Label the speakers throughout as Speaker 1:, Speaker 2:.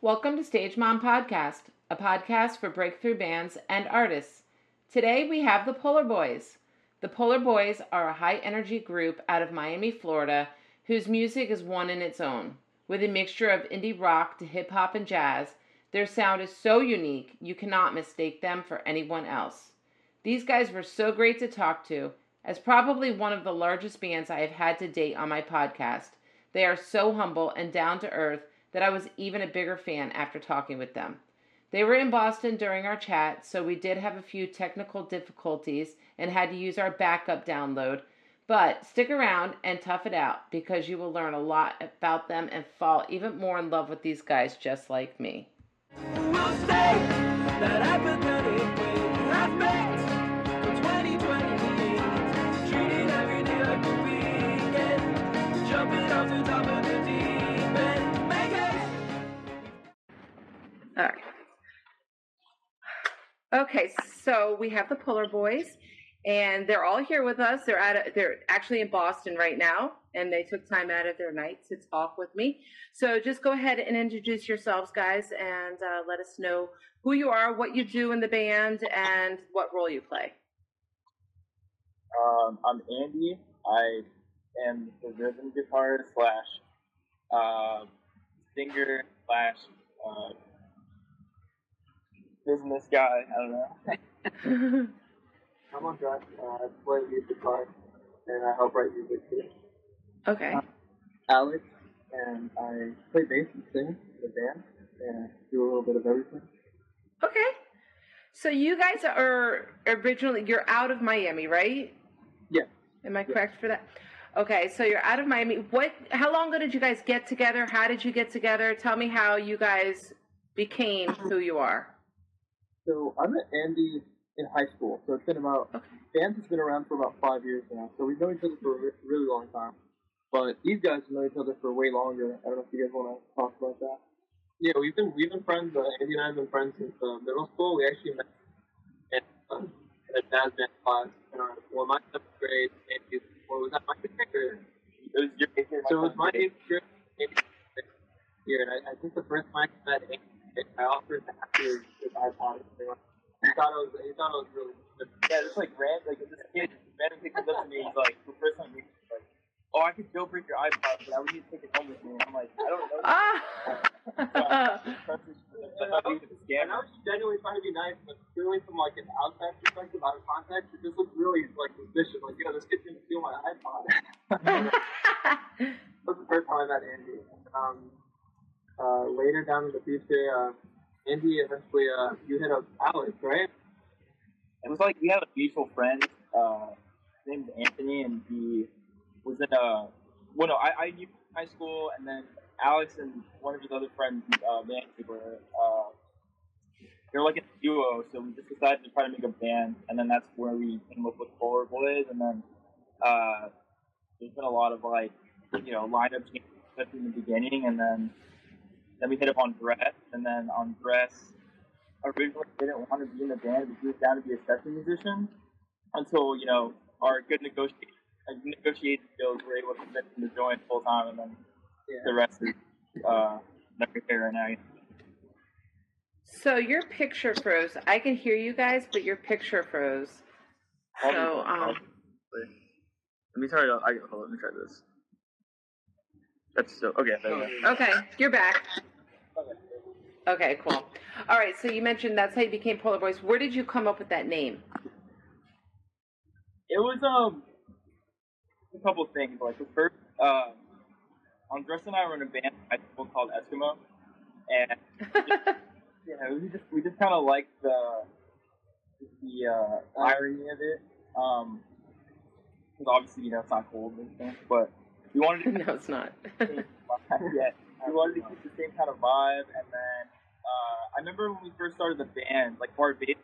Speaker 1: Welcome to Stage Mom Podcast, a podcast for breakthrough bands and artists. Today we have the Polar Boys. The Polar Boys are a high energy group out of Miami, Florida, whose music is one in its own. With a mixture of indie rock to hip hop and jazz, their sound is so unique you cannot mistake them for anyone else. These guys were so great to talk to, as probably one of the largest bands I have had to date on my podcast. They are so humble and down to earth that I was even a bigger fan after talking with them. They were in Boston during our chat, so we did have a few technical difficulties and had to use our backup download. But stick around and tough it out because you will learn a lot about them and fall even more in love with these guys just like me. All right. Okay, so we have the Polar Boys, and they're all here with us. They're at a, they're actually in Boston right now, and they took time out of their night to talk with me. So just go ahead and introduce yourselves, guys, and uh, let us know who you are, what you do in the band, and what role you play.
Speaker 2: Um, I'm Andy. I am the rhythm guitarist slash uh, singer slash uh, business guy. I don't know.
Speaker 3: I'm on Josh. Uh, I play lead guitar and I help write music too.
Speaker 1: Okay.
Speaker 3: Alex, and I play bass and sing in the band and do a little bit of everything.
Speaker 1: Okay. So you guys are originally you're out of Miami, right?
Speaker 3: Yeah.
Speaker 1: Am I correct for that? Okay, so you're out of Miami. What? How long ago did you guys get together? How did you get together? Tell me how you guys became who you are.
Speaker 3: So I met Andy in high school. So it's been about
Speaker 1: Okay.
Speaker 3: band has been around for about five years now. So we've known each other for a really long time. But these guys have known each other for way longer. I don't know if you guys want to talk about that. Yeah, we've been we've been friends. Uh, Andy and I have been friends since uh, middle school. We actually met in, uh, in a jazz band class in our well, my seventh grade. Andy, well, was that my fifth grade?
Speaker 2: It was your
Speaker 3: So it was my eighth grade. Andy's sixth year, and I, I think the first time I met Andy, I offered to have his, his iPod. He thought it was he thought it was really good.
Speaker 2: Yeah, this like ran like this kid randomly comes up to me. He's like, the first time we like, oh, I could jailbreak your iPod, but I would need to take it home with me. And I'm like, I don't know.
Speaker 1: Ah.
Speaker 2: I thought he was a
Speaker 3: And
Speaker 2: scammer.
Speaker 3: I was genuinely trying to be nice, but purely from like an outside perspective, out of context, it just looked really like suspicious. Like, yo, this kid's gonna steal my iPod. That was the first time I met Andy. Um, uh, later down in the future, uh, Andy eventually uh, you hit up Alex, right?
Speaker 2: It was like we had a mutual friend, uh, named Anthony, and he was in a. Well, no, I, I knew high school, and then Alex and one of his other friends, uh, were uh, they were like a duo. So we just decided to try to make a band, and then that's where we came up with Polar Boys, and then uh, there's been a lot of like you know lineup changes in the beginning, and then then we hit up Andres, and then Andres originally didn't want to be in the band, but he was down to be a session musician until, you know, our good negotiation, like, negotiation skills were able to convince him to join full time, and then the rest is uh, never here right now.
Speaker 1: so your picture froze. I can hear you guys, but your picture froze. So um,
Speaker 2: Let me try to, I, hold on, let me try this. That's still, okay, there we go.
Speaker 1: okay, you're back. Okay, cool. All right, so you mentioned that's how you became Polar Boys. Where did you come up with that name?
Speaker 2: It was, um, a couple of things. Like, the first, uh, Andres and I were in a band in high school called Eskimo, and Yeah, we just we just kind of liked the the uh, irony of it. Um, because obviously you know it's not cold and stuff, but we wanted to
Speaker 1: no, it's not.
Speaker 2: yeah, we wanted to keep the same kind of vibe. And then uh, I remember when we first started the band, like our bass,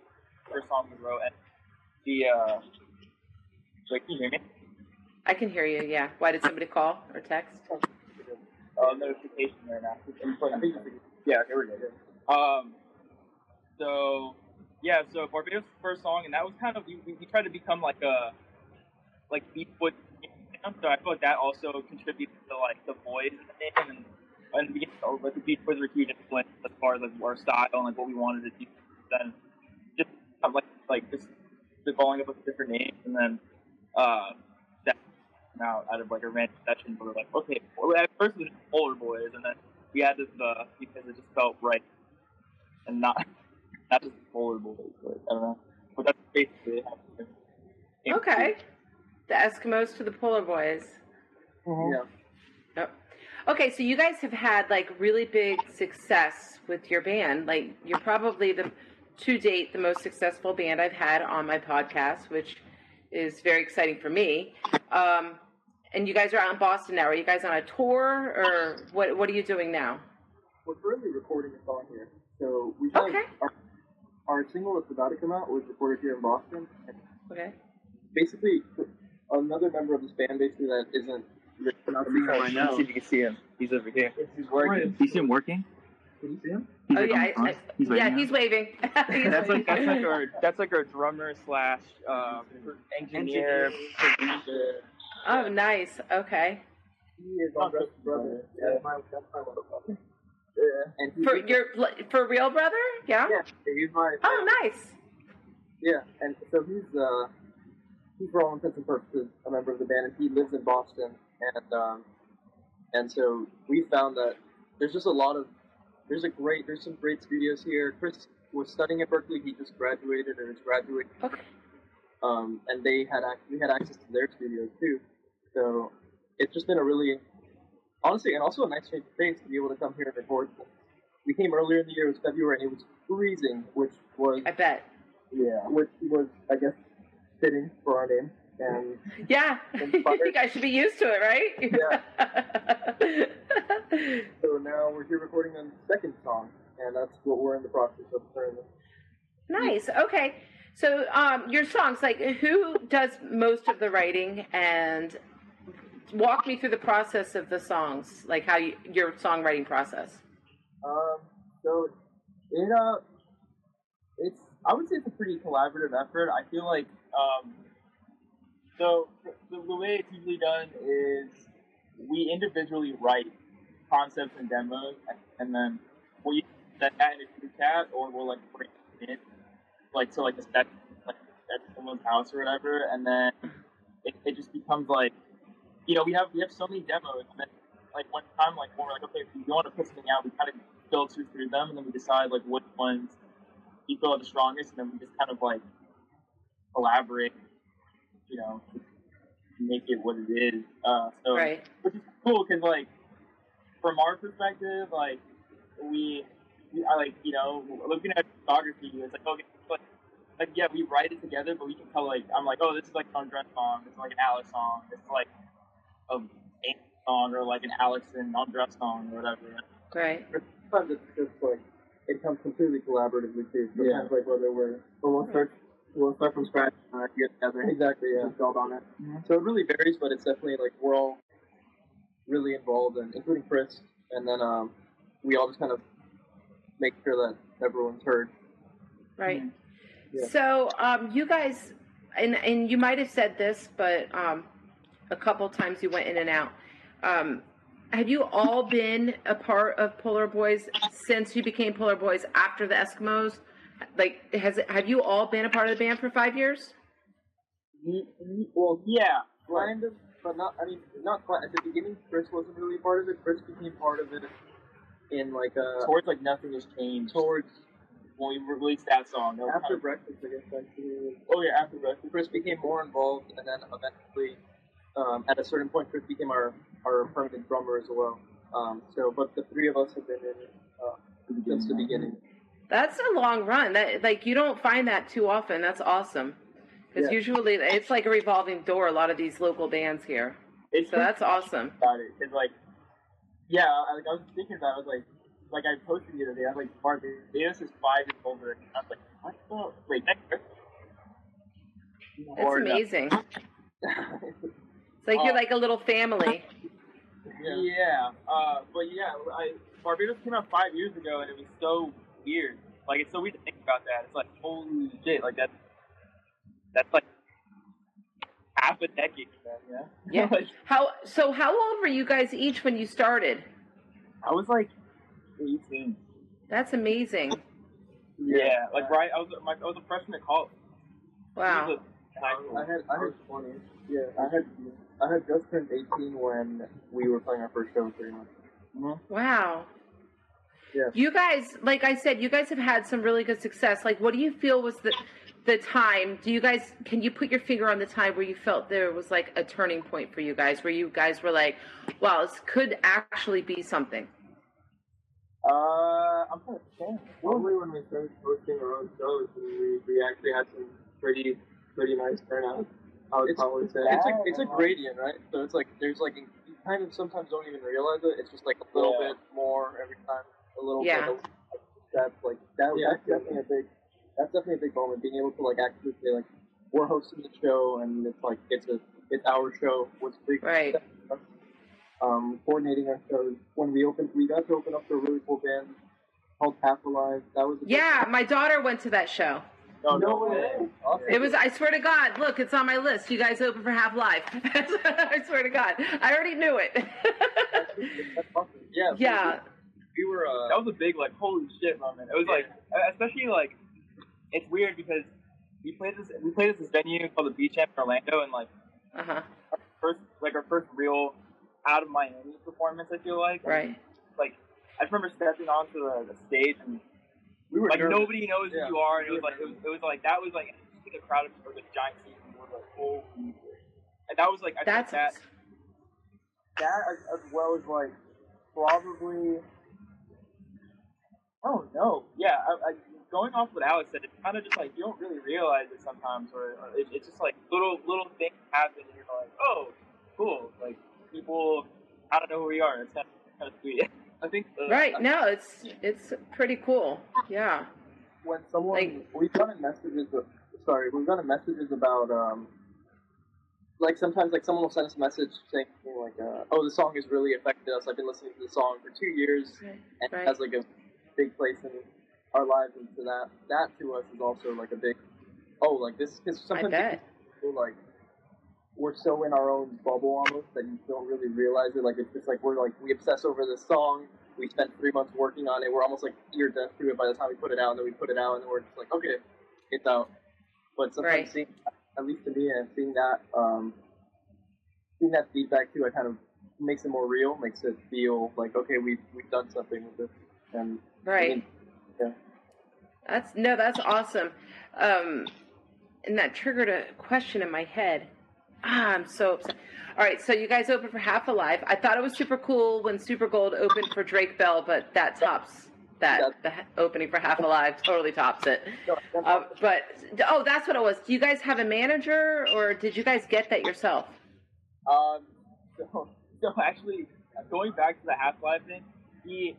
Speaker 2: first song we wrote, and the uh, like, can you hear me?
Speaker 1: I can hear you. Yeah. Why did somebody call or text?
Speaker 2: uh, notification right now. I think it's- yeah, here we go. Um, so yeah, so Barbados first song, and that was kind of we, we, tried to become like a like So I feel like that also contributed to like the voice in the name, and the beginning, oh, like the Beach Boys were huge influence as far as like our style and like what we wanted to do. Then just kind of, like like just spitballing up with different names, and then uh, that came out of like a random session. We were like, okay, well, at first it was just Polar Boys, and then we added the because it just felt right, and not not just Polar Boys. But I don't know, but that's basically how it came
Speaker 1: Okay. The Eskimos to the Polar Boys.
Speaker 4: Yeah.
Speaker 1: Yep. Okay, so you guys have had like really big success with your band. Like you're probably the to date the most successful band I've had on my podcast, which is very exciting for me. Um, and you guys are out in Boston now. Are you guys on a tour or what? What are you doing now?
Speaker 4: We're currently recording a song here. So we have
Speaker 1: Okay.
Speaker 4: our, our single that's about to come out was recorded here in Boston.
Speaker 1: Okay.
Speaker 4: basically, another member of this band, basically, that isn't not
Speaker 2: I know. See if you can see him. He's over here.
Speaker 4: He's working.
Speaker 2: You see him working?
Speaker 4: Can you see him?
Speaker 2: He's
Speaker 1: oh
Speaker 2: like
Speaker 1: yeah, I, I-
Speaker 2: he's
Speaker 1: yeah,
Speaker 2: waving
Speaker 1: he's waving. He's
Speaker 2: That's like that's like our that's like our drummer slash um, engineer producer.
Speaker 1: oh, nice. Okay.
Speaker 4: He is my best brother. Yeah, my, that's my brother. Yeah. And he's
Speaker 1: For your for real brother? Yeah.
Speaker 4: yeah, he's my.
Speaker 1: Oh, nice.
Speaker 4: Yeah, and so he's uh he's for all intents and purposes a member of the band, and he lives in Boston, and um and so we found that there's just a lot of there's a great there's some great studios here. Chris was studying at Berklee; he just graduated or is graduating,
Speaker 1: Okay.
Speaker 4: um, and they had ac- we had access to their studios too. So it's just been a really honestly and also a nice change of pace to be able to come here and record. We came earlier in the year; it was February, and it was freezing, which was
Speaker 1: I bet.
Speaker 4: yeah, which was, I guess, fitting for our name. And
Speaker 1: Yeah.
Speaker 4: Inspired.
Speaker 1: you guys should be used to it, right? yeah.
Speaker 4: so now we're here recording the second song, and that's what we're in the process of currently.
Speaker 1: nice. Okay. So, um, your songs, like, who does most of the writing, and walk me through the process of the songs, like how you, your songwriting process.
Speaker 4: Um, so it uh, it's I would say it's a pretty collaborative effort. I feel like
Speaker 2: Um, so the, the way it's usually done is we individually write concepts and demos, and, then either set that in a group chat or we'll like bring it in, like to like a set like at someone's house or whatever, and then it, it just becomes like you know we have we have so many demos, and then like one time like we're like okay if we want to put something out, we kind of filter through them, and then we decide like which ones feel are the strongest, and then we just kind of like collaborate, you know, to make it what it is. Uh, so,
Speaker 1: Right.
Speaker 2: which is cool because, like, from our perspective, like, we, we I like, you know, looking at photography, it's like, okay, like, like, yeah, we write it together, but we can tell, like, I'm like, oh, this is like an Andres song, this is like an Alex song, this is like a song, or like an Alex and Andres song, or whatever.
Speaker 4: Sometimes it's just like it comes completely collaboratively too. Sometimes like whether we're or we'll start we'll start from scratch and uh, get together. Exactly, yeah. And build on it.
Speaker 2: Mhm.
Speaker 4: So it really varies, but it's definitely like we're all really involved, and including Chris, and then um, we all just kind of make sure that everyone's heard.
Speaker 1: Right.
Speaker 4: Yeah.
Speaker 1: So, um, you guys, and and you might have said this, but um, a couple times you went in and out. Um, have you all been a part of Polar Boys since you became Polar Boys after the Eskimos? Like, has have you all been a part of the band for five years?
Speaker 4: Ye- ye- Well,
Speaker 2: Yeah.
Speaker 4: kind of, but not. I mean, not quite. At the beginning, Chris wasn't really part of it. Chris became part of it in like uh
Speaker 2: Towards like nothing has changed.
Speaker 4: towards
Speaker 2: when we released that song. That was
Speaker 4: after
Speaker 2: kind of-
Speaker 4: breakfast. I guess actually.
Speaker 2: oh yeah, after breakfast.
Speaker 4: Chris became more involved, and then eventually, um, at a certain point, Chris became our, our permanent drummer as well. Um, so, but the three of us have been in uh, since the beginning.
Speaker 1: That's a long run. That like you don't find that too often. That's awesome. Because
Speaker 4: Yeah.
Speaker 1: usually it's like a revolving door. A lot of these local bands here.
Speaker 2: It's
Speaker 1: So that's awesome.
Speaker 2: about it. Cause like, yeah, I, like I was thinking about. it, I was like, like I posted the other day. I was like, Barbados is five years older. And I was like, what the? Wait, next year?
Speaker 1: It's amazing. It's like you're
Speaker 2: Uh,
Speaker 1: like a little family.
Speaker 2: Yeah. Uh, but yeah, I Barbados came out five years ago, and it was so weird. Like it's so weird to think about that. It's like holy shit. Like that's that's like half a decade. Man, yeah.
Speaker 1: Yeah. How so? How old were you guys each when you started?
Speaker 2: I was like 18.
Speaker 1: That's amazing.
Speaker 2: Yeah, like right. I was my, I was a freshman at college.
Speaker 1: Wow.
Speaker 2: It was a high.
Speaker 4: I had I had twenty. Yeah, I had I had just turned eighteen when we were playing our first show, pretty much.
Speaker 2: Mhm.
Speaker 1: Wow.
Speaker 4: Yeah.
Speaker 1: You guys, like I said, you guys have had some really good success. Like, what do you feel was the the time? Do you guys can you put your finger on the time where you felt there was like a turning point for you guys, where you guys were like, "Wow, this could actually be something."
Speaker 2: Uh, I'm trying to think.
Speaker 4: Probably when we started hosting our own shows, and we, we actually had some pretty pretty nice turnout. I would
Speaker 2: It's
Speaker 4: probably say it's a it's a gradient, right? So it's like there's like you kind of sometimes don't even realize it. It's just like a little
Speaker 2: Yeah.
Speaker 4: bit more every time, a little
Speaker 1: Yeah.
Speaker 4: bit. Of, that's like that.
Speaker 2: Yeah.
Speaker 4: That's definitely a big. That's definitely a big moment. Being able to like actually say like we're hosting the show, and it's like it's a it's our show was a big.
Speaker 1: Right.
Speaker 4: Um, coordinating our shows when we opened, we got to open up to a really cool band called Half Alive. That was a
Speaker 1: Yeah, my daughter went to that show.
Speaker 2: No,
Speaker 4: No
Speaker 2: no
Speaker 4: way.
Speaker 2: way.
Speaker 1: It was. I swear to God, look, it's on my list. You guys open for Half Alive. I swear to God, I already knew it.
Speaker 4: That's awesome. Yeah.
Speaker 1: yeah.
Speaker 4: We, we were. Uh,
Speaker 2: That was a big like holy shit moment. It was like especially like it's weird because we played this we played at this venue called the Beacham in Orlando and like
Speaker 1: Uh huh.
Speaker 2: our first like our first real out of Miami performance I feel like
Speaker 1: Right.
Speaker 2: like I just remember stepping onto the, the stage and
Speaker 4: we were
Speaker 2: like
Speaker 4: nervous.
Speaker 2: nobody knows
Speaker 4: Yeah.
Speaker 2: who you are and it was like it was, it was like that was like I think a crowd of or the giant seats and we're like holy shit. and that was like I
Speaker 1: That's
Speaker 2: think that that as, as well as like probably I don't know. Yeah, I, I, going off what Alex said, it's kind of just like you don't really realize it sometimes, or, or it, it's just like little little things happen, and you're like, oh, cool. Like people, I don't know who we are. It's kind of, kind of sweet.
Speaker 4: I think. Uh,
Speaker 1: Right.
Speaker 4: I-
Speaker 1: No, it's it's pretty cool. Yeah.
Speaker 4: When someone
Speaker 1: Like-
Speaker 4: we've gotten messages. Of, sorry, we've gotten messages about um. Like sometimes, like someone will send us a message saying like, uh, "Oh, the song has really affected us. I've been listening to the song for two years, and
Speaker 1: Right.
Speaker 4: it has like a big place in our lives." And so that that to us is also like a big. Oh, like this because
Speaker 1: I
Speaker 4: sometimes
Speaker 1: bet.
Speaker 4: feel like we're so in our own bubble almost that you don't really realize it. Like it's just like we're like we obsess over this song. We spent three months working on it. We're almost like ear deaf to it by the time we put it out, and then we put it out, and then we're just like, okay, it's out. But sometimes
Speaker 1: Right.
Speaker 4: seeing, at least to me, and seeing that, um, seeing that feedback too, it kind of makes it more real. Makes it feel like okay, we've we've done something with this, and
Speaker 1: Right.
Speaker 4: yeah.
Speaker 1: That's no, that's awesome. Um, and that triggered a question in my head. Ah, I'm so upset. All right, so you guys opened for Half Alive. I thought it was super cool when Super Gold opened for Drake Bell, but that tops that. The opening for Half Alive totally tops it. Uh, but oh, that's what it was. Do you guys have a manager, or did you guys get that yourself?
Speaker 2: Um, so, so actually, going back to the Half Alive thing, he.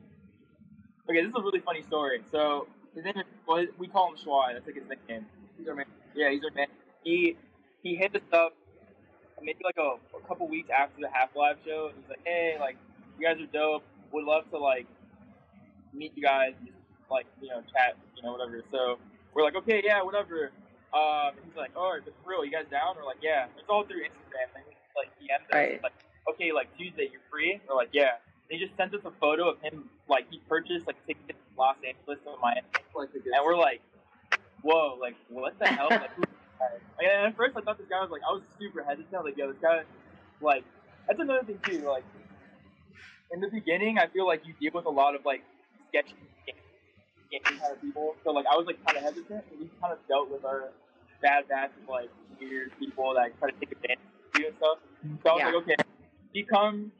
Speaker 2: Okay, this is a really funny story. So his name is well, we call him Schwai. That's like his nickname. He's our man. Yeah, he's our man. He he hit us up maybe like a, a couple weeks after the Half Alive show. And he's like, hey, like you guys are dope. Would love to like meet you guys, and just, like you know, chat, you know, whatever. So we're like, okay, yeah, whatever. Um, he's like, oh, but for real, you guys down? We're like, yeah. It's all through Instagram. And he's like, DM us.
Speaker 1: Right.
Speaker 2: Like, okay, like Tuesday, you're free? We're like, yeah. And he just sent us a photo of him, like he purchased like tickets to Los Angeles to Miami,
Speaker 4: like a
Speaker 2: and we're like, whoa, like what the hell? Like, who is this guy? Like, and at first I thought this guy was like, I was super hesitant. Like, yo, this guy, like, that's another thing too. Like, in the beginning, I feel like you deal with a lot of like sketchy game kind of people. So like, I was like kind of hesitant, and we kind of dealt with our bad batch of like weird people that try to take advantage of you and stuff. So I was
Speaker 1: Yeah.
Speaker 2: like, okay, he comes,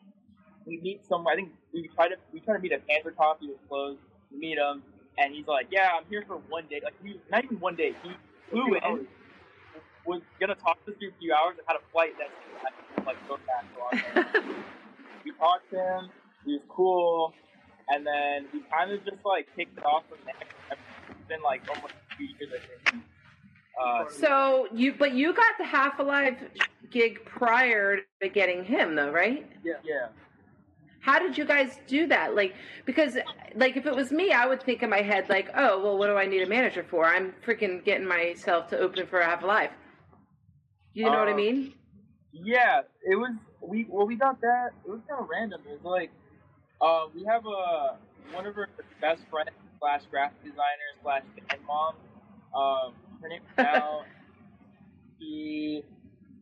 Speaker 2: we meet some. I think we try to we try to meet at Panther Coffee. Was closed. We meet him, and he's like, "Yeah, I'm here for one day. Like, he, not even one day. He flew in, oh, was gonna talk to us for a few hours, and had a flight that had to like go back to Los we talked to him. He was cool, and then we kind of just like kicked it off from there. It's been like almost two years, I think. Uh,
Speaker 1: So you, but you got the Half Alive gig prior to getting him, though, right?
Speaker 2: Yeah. yeah.
Speaker 1: How did you guys do that? Like, because, like, if it was me, I would think in my head, like, oh, well, what do I need a manager for? I'm freaking getting myself to open for Half Alive. You know what I
Speaker 2: Uh,
Speaker 1: mean?
Speaker 2: Yeah, it was we well we got that it was kind of random. It was like Uh, we have a one of our best friends slash graphic designer slash band mom. Um, her name is Val. she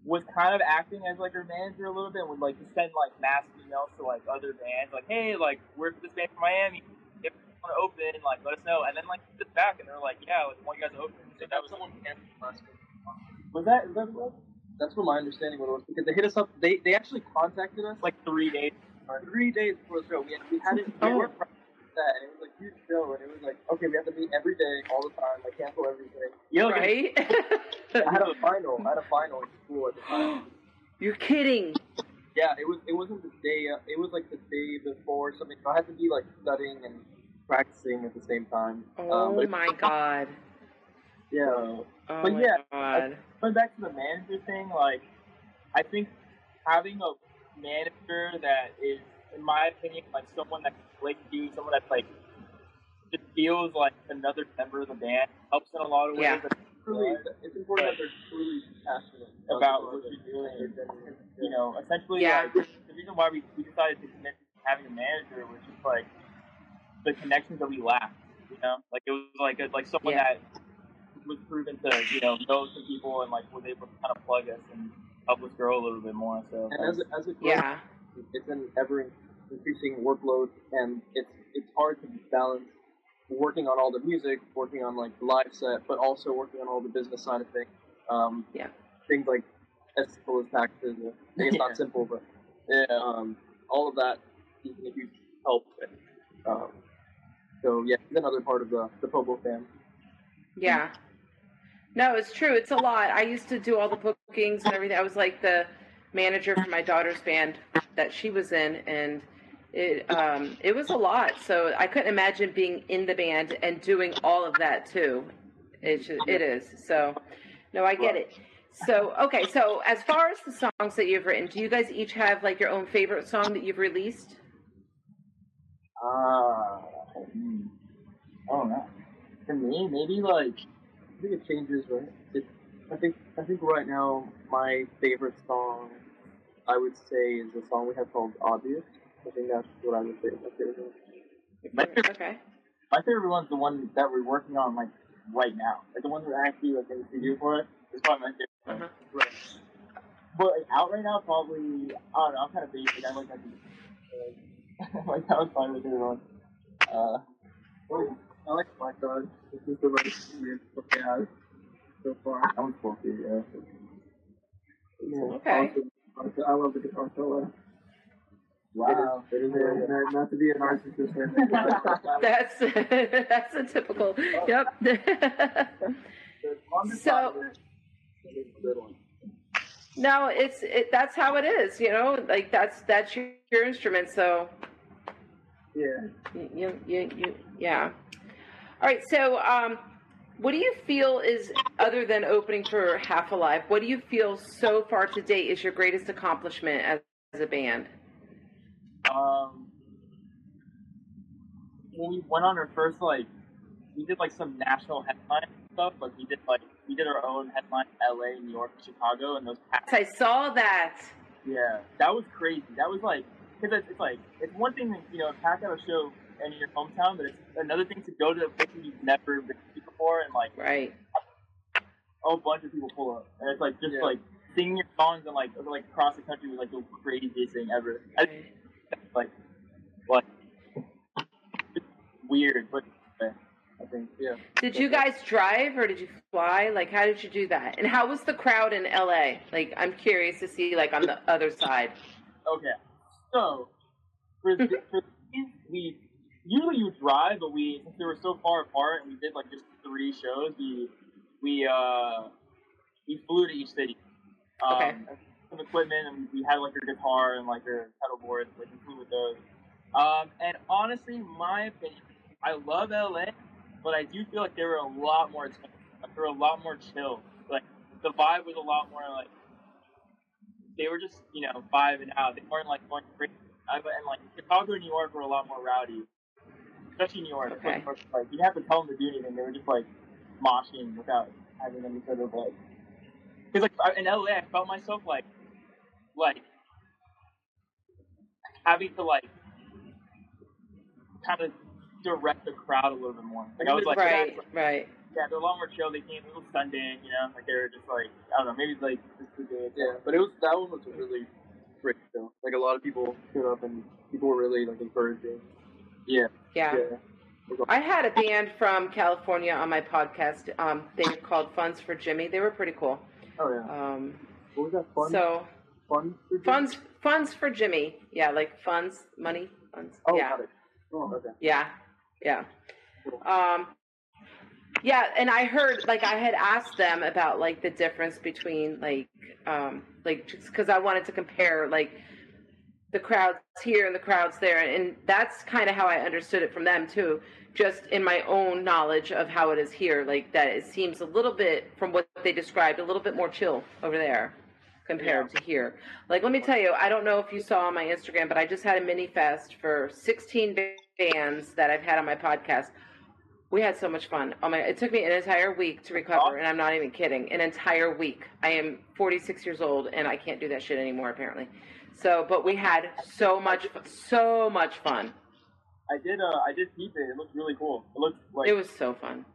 Speaker 2: was kind of acting as like her manager a little bit and would like to send like mass emails to like other bands like, hey, like we're this band from Miami. If you want to open, like let us know. And then like sit back and they're like, yeah, like want you guys to open. So that was
Speaker 4: someone canceled last week.
Speaker 2: Was that is that what?
Speaker 4: That's what my understanding what it was because they hit us up. They they actually contacted us
Speaker 2: like three days.
Speaker 4: three days before the show. We had, we had it. We
Speaker 1: Oh.
Speaker 4: were that, and it was a huge show, and it was like, okay, we have to meet every day, all the time, like cancel everything.
Speaker 2: Like
Speaker 1: right?
Speaker 4: I had a final. I had a final in school at the time.
Speaker 1: You're kidding.
Speaker 4: Yeah, it was. It wasn't the day. Uh, it was like the day before something. So I had to be like studying and practicing at the same time.
Speaker 1: Oh
Speaker 4: Um,
Speaker 1: my god.
Speaker 4: Yeah.
Speaker 1: Oh
Speaker 2: But yeah,
Speaker 1: god.
Speaker 2: going back to the manager thing, like I think having a manager that is, in my opinion, like someone that can relate to you, someone that's like just feels like another member of the band helps in a lot of ways.
Speaker 1: Yeah.
Speaker 4: Truly, it's important that they're truly passionate
Speaker 2: about what you're doing. And, you know, essentially,
Speaker 1: Yeah.
Speaker 2: like, the reason why we, we decided to commit to having a manager was just like the connections that we lacked. You know, like it was like a, like someone
Speaker 1: Yeah.
Speaker 2: that was proven to you know know some people and like was able to kind of plug us and help us grow a little bit more. So
Speaker 4: And as it, as it grows,
Speaker 1: Yeah.
Speaker 4: it's an ever increasing workload, and it's it's hard to balance working on all the music, working on like the live set, but also working on all the business side of things. Um,
Speaker 1: Yeah.
Speaker 4: Things like as simple as taxes. or- I think it's
Speaker 2: Yeah.
Speaker 4: not simple, but yeah, um, all of that is a huge help. Um, so yeah, he's another part of the the Pobo fam.
Speaker 1: Yeah. No, it's true. It's a lot. I used to do all the bookings and everything. I was like the manager for my daughter's band that she was in, and it um, it was a lot. So I couldn't imagine being in the band and doing all of that too. It's it is. So no, I get it. So okay. So as far as the songs that you've written, do you guys each have like your own favorite song that you've released?
Speaker 2: Ah, hmm. I don't know. For me, maybe like
Speaker 4: think it changes, right? It, I think I think right now my favorite song I would say is the song we have called Obvious. I think that's what I would say is my favorite. one.
Speaker 2: my favorite,
Speaker 1: Okay.
Speaker 2: my favorite one's the one that we're working on like right now. Like the one we're actually like in the studio for it. It's probably my favorite. one.
Speaker 1: Uh-huh.
Speaker 4: Right.
Speaker 2: But like, out right now, probably I don't know. I'm kind of basic. I like that. beat. like that was probably my favorite one. Uh,
Speaker 4: Oh, I like Black Dog. This is the right weird stuff they so far.
Speaker 2: that one's cool too. Yeah.
Speaker 4: Yeah.
Speaker 1: Okay.
Speaker 4: Also, I love the guitar solo.
Speaker 2: Wow.
Speaker 4: It is, it is not, not to be a narcissist or anything. but
Speaker 1: That's that's a typical. Yep. So-
Speaker 4: It's a good one.
Speaker 1: no, it's it, that's how it is. You know, like that's that's your, your instrument. So
Speaker 4: Yeah.
Speaker 1: you, you you yeah. All right. So um, what do you feel is other than opening for Half Alive? What do you feel so far to date is your greatest accomplishment as, as a band?
Speaker 2: Um, when we went on our first like, we did like some national headline stuff. Like we did like we did our own headline L.A., New York, Chicago, and those. Past,
Speaker 1: I saw that.
Speaker 2: yeah, that was crazy. That was like because it's, it's like it's one thing to you know pack out a show in your hometown, but it's another thing to go to a place you've never been to before and like
Speaker 1: Right.
Speaker 2: a bunch of people pull up, and it's like just
Speaker 4: Yeah.
Speaker 2: like singing your songs and like like across the country was like the craziest thing ever. I, like it's weird, but
Speaker 4: I think, yeah.
Speaker 1: Did you guys drive or did you fly? Like, how did you do that? And how was the crowd in LA? Like, I'm curious to see, like, on the other side.
Speaker 2: okay. So for, the, for these, we usually you drive, but we since they were so far apart and we did like just three shows, we we uh we flew to each city. Um,
Speaker 1: Okay.
Speaker 2: Some equipment and we had like our guitar and like our pedal boards, like we flew with those. Um, and honestly, my opinion, I love LA, but I do feel like they were a lot more expensive. Like, they were a lot more chill. Like the vibe was a lot more like they were just you know vibing out. They weren't like going crazy. I- And like Chicago and New York were a lot more rowdy, especially New York.
Speaker 1: Okay.
Speaker 2: Like, like you didn't have to tell them to do anything. They were just like moshing without having any sort of like. Because like in LA, I felt myself like like having to like kind of direct the crowd a little bit more. Like I was like,
Speaker 1: right,
Speaker 2: yeah,
Speaker 1: right.
Speaker 2: yeah, they're a lot more chill. They came a little Sunday, you know, like they were just like I don't know, maybe like just the day.
Speaker 3: Yeah, but it was that one was really great show. Like a lot of people showed up and people were really like encouraging.
Speaker 2: Yeah.
Speaker 1: Yeah. I had a band from California on my podcast. Um, they were called Funds for Jimmy. They were pretty cool.
Speaker 3: Oh yeah.
Speaker 1: Um,
Speaker 3: What was that
Speaker 1: so
Speaker 3: fun. for you?
Speaker 1: funds, funds for Jimmy. Yeah, like funds, money, funds.
Speaker 3: Oh,
Speaker 1: yeah.
Speaker 3: Oh, okay.
Speaker 1: yeah, yeah. Um, yeah, and I heard like I had asked them about like the difference between like um like because I wanted to compare like the crowds here and the crowds there, and that's kind of how I understood it from them too. Just in my own knowledge of how it is here, like that it seems a little bit from what they described, a little bit more chill over there compared to here. Like, let me tell you, I don't know if you saw on my Instagram, but I just had a mini fest for 16 bands that I've had on my podcast. We had so much fun. Oh my! It took me an entire week to recover, and I'm not even kidding. An entire week. I am 46 years old, and I can't do that shit anymore, apparently. So, but we had so much, so much fun.
Speaker 2: I did. Uh, I did keep it. It looked really cool. It looked like
Speaker 1: It was so fun.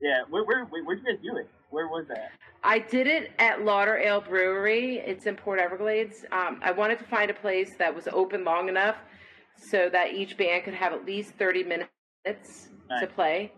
Speaker 2: yeah. Where where where where'd you guys do it? Where was that?
Speaker 1: I did it at Lauder Ale Brewery. It's in Port Everglades. Um, I wanted to find a place that was open long enough so that each band could have at least 30 minutes to
Speaker 2: Nice.
Speaker 1: play.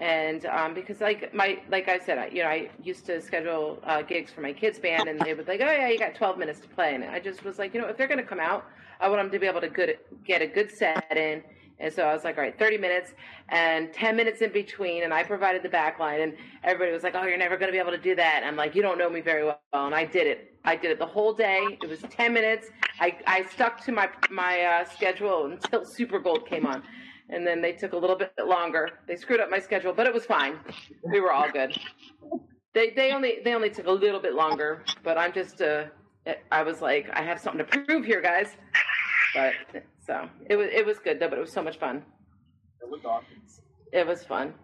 Speaker 1: And um, because like my like I said, I, you know, I used to schedule uh, gigs for my kids' band, and they would like, oh yeah, you got 12 minutes to play, and I just was like, you know, if they're going to come out, I want them to be able to good get a good set in. And so I was like, all right, 30 minutes and 10 minutes in between. And I provided the back line. And everybody was like, oh, you're never going to be able to do that. And I'm like, you don't know me very well. And I did it. I did it the whole day. It was 10 minutes. I, I stuck to my, my uh, schedule until Super Gold came on. And then they took a little bit longer. They screwed up my schedule, but it was fine. We were all good. They, they only they only took a little bit longer, but I'm just uh I was like I have something to prove here, guys. But so it was it was good though, but it was so much fun.
Speaker 2: It looked awesome.
Speaker 1: It was fun.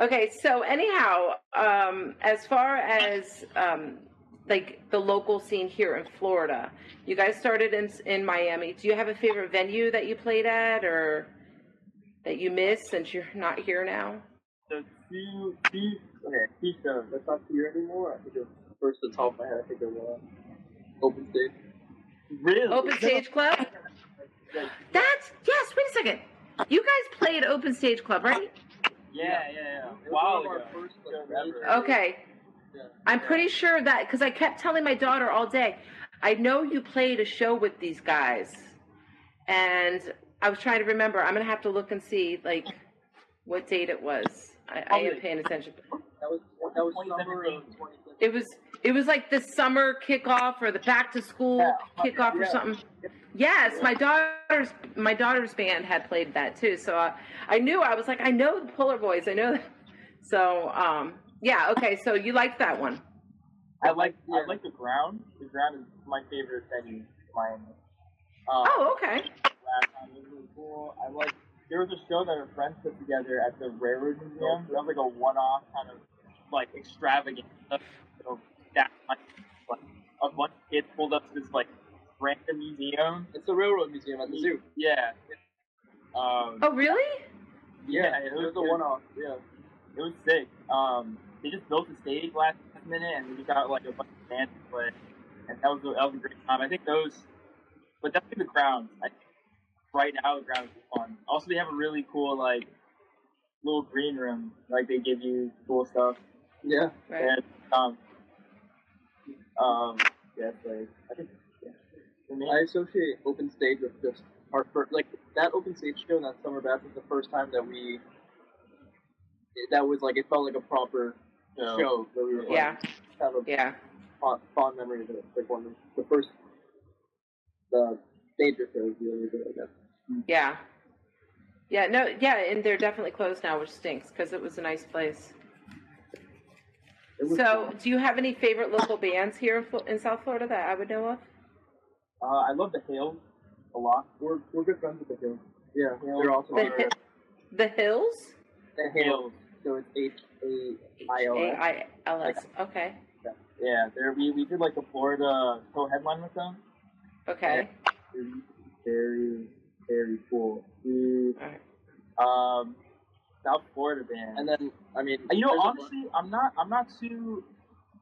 Speaker 1: Okay, so anyhow, um, as far as um, like the local scene here in Florida, you guys started in in Miami. Do you have a favorite venue that you played at, or that you miss since you're not here now?
Speaker 2: So two two okay two shows.
Speaker 3: That's not here anymore. I think it was first at the top of my head. I think it was uh, open stage.
Speaker 2: Really?
Speaker 1: Open Stage Club. That's yes. Wait a second. You guys played Open Stage Club, right?
Speaker 2: yeah, yeah, yeah. Wow.
Speaker 3: one of our
Speaker 2: ago.
Speaker 3: first, like,
Speaker 2: Shows
Speaker 3: major-
Speaker 2: ever.
Speaker 1: Okay.
Speaker 3: Yeah.
Speaker 1: I'm pretty sure that because I kept telling my daughter all day, I know you played a show with these guys, and I was trying to remember. I'm gonna have to look and see like what date it was. I, I am paying attention.
Speaker 3: That was that was summer of 2017.
Speaker 1: It was it was like the summer kickoff or the back to school
Speaker 2: Yeah.
Speaker 1: kickoff or
Speaker 3: Yeah.
Speaker 1: something. Yes, my daughter's my daughter's band had played that too, so I, I knew I was like I know the Polar Boys, I know. That. So um, yeah, okay. So you liked that one?
Speaker 2: I like
Speaker 3: Yeah.
Speaker 2: I like the ground. The ground is my favorite venue in Miami. Um,
Speaker 1: Oh, okay.
Speaker 2: last time it was really cool. I like there was a show that our friends put together at the Railroad Museum. That was like a one-off kind of like extravagant. You know, that like, like a bunch of kids pulled up to this like random museum.
Speaker 3: It's the railroad museum at the zoo.
Speaker 2: Yeah. Um,
Speaker 1: Oh, really?
Speaker 2: yeah, it
Speaker 3: It
Speaker 2: was
Speaker 3: was a one-off. Yeah.
Speaker 2: It was sick. Um, they just built the stage last minute, and we got like a bunch of bands to play, and that was a, that was a great time. I think those, but definitely the grounds. I think right now the grounds are fun. Also, they have a really cool like little green room. Like they give you cool stuff,
Speaker 3: Yeah.
Speaker 1: Right.
Speaker 2: and um, um, yeah, like I think yeah.
Speaker 3: I associate open stage with just our first, like that open stage show and that summer bash was the first time that we. That was like it felt like a proper
Speaker 2: so,
Speaker 3: show that we were.
Speaker 1: Yeah.
Speaker 3: Like, kind of
Speaker 1: Yeah.
Speaker 3: fond, fond memory of it. Like one of the first, the major shows we ever did. I guess.
Speaker 1: Yeah. Yeah. No. Yeah, and they're definitely closed now, which stinks because it was a nice place. So,
Speaker 3: fun.
Speaker 1: do you have any favorite local bands here in, South Florida that I would know of?
Speaker 2: uh, I love the Hills a lot.
Speaker 3: we're we're good friends with the Hills. Yeah, they're also
Speaker 1: The,
Speaker 3: our,
Speaker 1: Hi- the Hills.
Speaker 3: the Hills. So it's H A I O
Speaker 1: A
Speaker 3: S.
Speaker 1: I L S. Okay.
Speaker 2: Yeah, there we we did like a Florida co-headline with them.
Speaker 1: Okay.
Speaker 2: Very, very, very cool. We,
Speaker 1: Alright.
Speaker 2: Um, South Florida band.
Speaker 3: And then, I mean,
Speaker 2: you know, honestly, I'm not. I'm not too.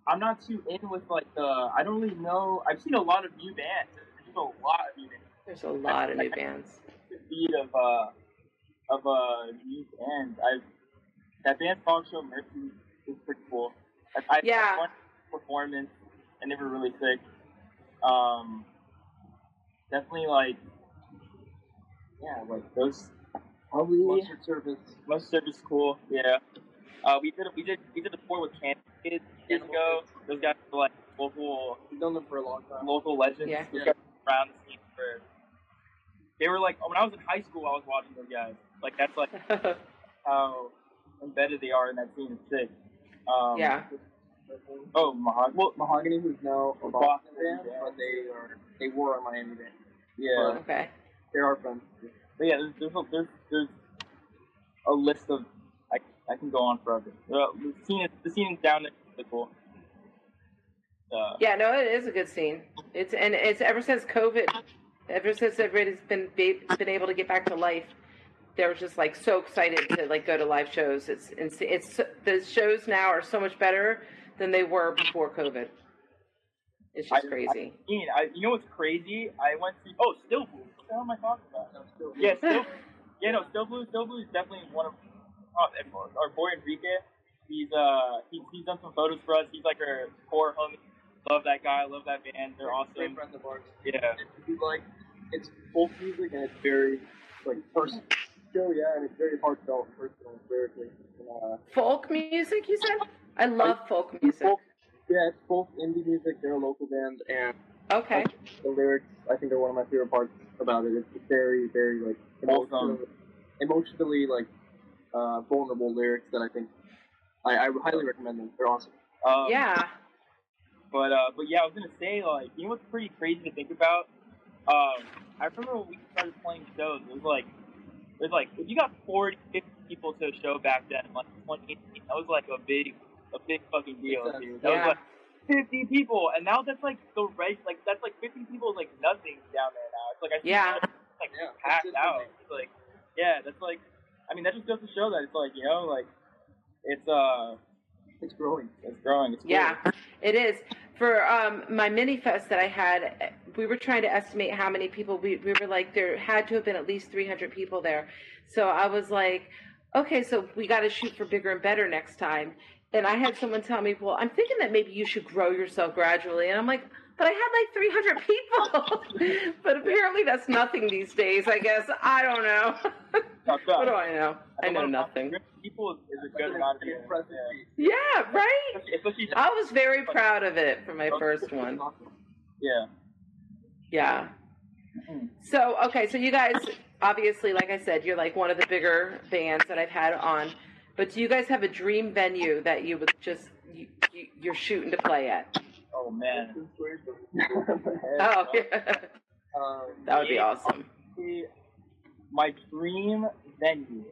Speaker 2: I'm not too in with like the. I don't really know. I've seen a lot of new bands. There's a lot of new bands.
Speaker 1: There's a lot of new bands.
Speaker 2: The beat of uh of uh new bands. I that band Song Show Mercy is pretty cool. I, I
Speaker 1: Yeah.
Speaker 2: one performance and they were really sick. Um, definitely like yeah, like those probably
Speaker 3: mustard service.
Speaker 2: most service cool. Yeah. Uh, we did we did we did a tour with Can Kids years ago. Those guys were like local
Speaker 3: We've done them for a long time.
Speaker 2: local legends.
Speaker 1: Yeah.
Speaker 2: Those guys around the scene for. They were like when I was in high school, I was watching those guys. Like that's like how embedded they are in that scene. It's sick. Um,
Speaker 1: yeah.
Speaker 2: Oh, Mahogany. Well,
Speaker 3: Mahogany, who's now a
Speaker 2: A
Speaker 3: Boston
Speaker 2: Boston
Speaker 3: band,
Speaker 2: band.
Speaker 3: but they are they were a Miami band.
Speaker 2: yeah.
Speaker 1: Okay.
Speaker 3: They are friends.
Speaker 2: But yeah, there's there's a, there's, there's a list of I, I can go on forever. Uh, the scene is, the scene is down there. Cool. Uh,
Speaker 1: Yeah, no, it is a good scene. It's and it's ever since COVID, ever since everybody's been been able to get back to life, they're just like so excited to like go to live shows. It's it's, it's the shows now are so much better than they were before COVID. It's just
Speaker 2: I-
Speaker 1: crazy.
Speaker 2: Ian, I, you know what's crazy? I went to oh Still the hell am I talking about? Yeah, Still yeah no Still Blue. Still Blue is definitely one of oh, everyone. our boy Enrique. He's uh he's, he's done some photos for us. He's like our core homie. Love that guy. Love that band. They're
Speaker 3: Great
Speaker 2: awesome.
Speaker 3: friends of ours.
Speaker 2: Yeah.
Speaker 3: If like, it's folk music and it's very like personal. So yeah, and it's very heartfelt, personal, lyrically. And, uh,
Speaker 1: folk music, you said? I love folk music.
Speaker 3: folk, yeah, it's folk indie music. They're a local band, and
Speaker 1: Okay.
Speaker 3: the lyrics, I think, are one of my favorite parts about it. It's very, very like emotional,
Speaker 2: Wholesome.
Speaker 3: emotionally like uh, vulnerable lyrics that I think I, I highly recommend them. They're awesome.
Speaker 2: Um,
Speaker 1: Yeah.
Speaker 2: But uh, but yeah, I was gonna say like, you know what's pretty crazy to think about? Um, I remember when we started playing shows, it was like, it was like if you got 40, 50 people to a show back then, in like 2018, that was like a big, a big fucking deal, dude. That
Speaker 1: Yeah.
Speaker 2: was like 50 people, and now that's like the reg, like that's like 50 people is like nothing down there now. It's like I see
Speaker 1: Yeah.
Speaker 2: it's like
Speaker 3: Yeah,
Speaker 2: packed out. It's like, yeah, that's like, I mean, that just goes to show that it's like you know like, it's uh,
Speaker 3: It's growing.
Speaker 2: it's growing. It's cool.
Speaker 1: Yeah, it is. For um, my mini fest that I had, we were trying to estimate how many people. We, we were like, there had to have been at least 300 people there. So I was like, okay, so we got to shoot for bigger and better next time. And I had someone tell me, well, I'm thinking that maybe you should grow yourself gradually. And I'm like, but I had like 300 people. but apparently that's nothing these days, I guess. I don't know. What do I know? I know nothing.
Speaker 2: People is a good amount of
Speaker 3: It's
Speaker 2: Yeah.
Speaker 1: Right? I was very proud of it for my first one.
Speaker 2: yeah.
Speaker 1: Yeah.
Speaker 2: Mhm.
Speaker 1: So okay, so you guys obviously, like I said, you're like one of the bigger bands that I've had on. But do you guys have a dream venue that you would just you, you, you're shooting to play at?
Speaker 2: Oh man.
Speaker 1: Oh, yeah.
Speaker 3: um,
Speaker 1: that would be awesome.
Speaker 2: My dream venue.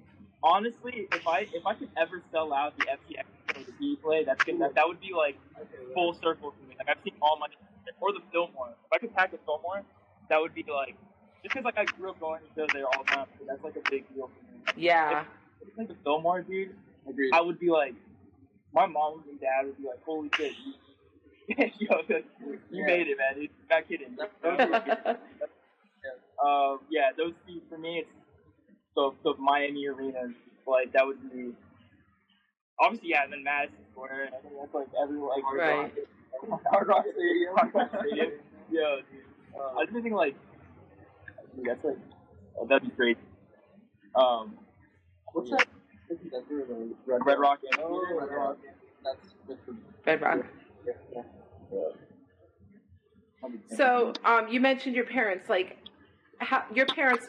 Speaker 2: Honestly, if I if I could ever sell out the FTX or the B play, that's good. That, that would be like full circle for me. Like I've seen all my or the Fillmore. If I could pack a Fillmore, that would be like just because like I grew up going to shows there all the time. So that's like a big deal for me.
Speaker 1: Yeah.
Speaker 2: If like the Fillmore, dude,
Speaker 3: Agreed.
Speaker 2: I would be like, my mom and dad would be like, holy shit, you, yo, you
Speaker 3: Yeah.
Speaker 2: made it, man. It's not kidding. Those uh, yeah, those two for me, it's the the Miami arenas. Like that would be obviously yeah, and then Madison Square. I think that's like everyone like Hard
Speaker 1: Right.
Speaker 2: Rock, Hard Rock Stadium. Hard Rock Stadium. Yo, dude.
Speaker 3: Uh,
Speaker 2: I just think like dude, that's like oh, that'd be great. Um,
Speaker 3: what's that? What's in Denver, the Red,
Speaker 2: Red Rock
Speaker 3: Oh, Red Rock. That's, that's the,
Speaker 1: Red Rock.
Speaker 3: yeah, yeah.
Speaker 1: So um, you mentioned your parents. Like, how your parents?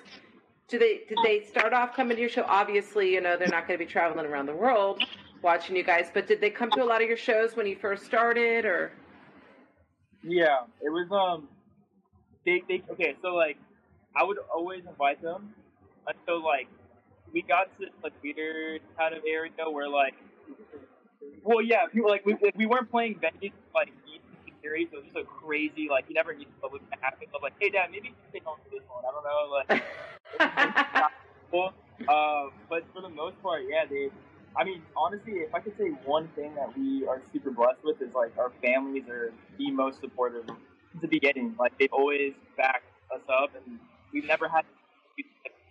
Speaker 1: Do they did they start off coming to your show? Obviously, you know they're not going to be traveling around the world watching you guys. But did they come to a lot of your shows when you first started, or?
Speaker 2: Yeah, it was um they they okay, so like I would always invite them until like we got to this like weird kind of area where like well yeah, people like we we weren't playing venues like series, so it was just a crazy like you never knew what was gonna happen. So like, hey dad, maybe you can take on to this one. I don't know, like cool. Uh, but for the most part, yeah, they. I mean, honestly, if I could say one thing that we are super blessed with is like our families are the most supportive since the beginning. Like they've always backed us up, and we've never had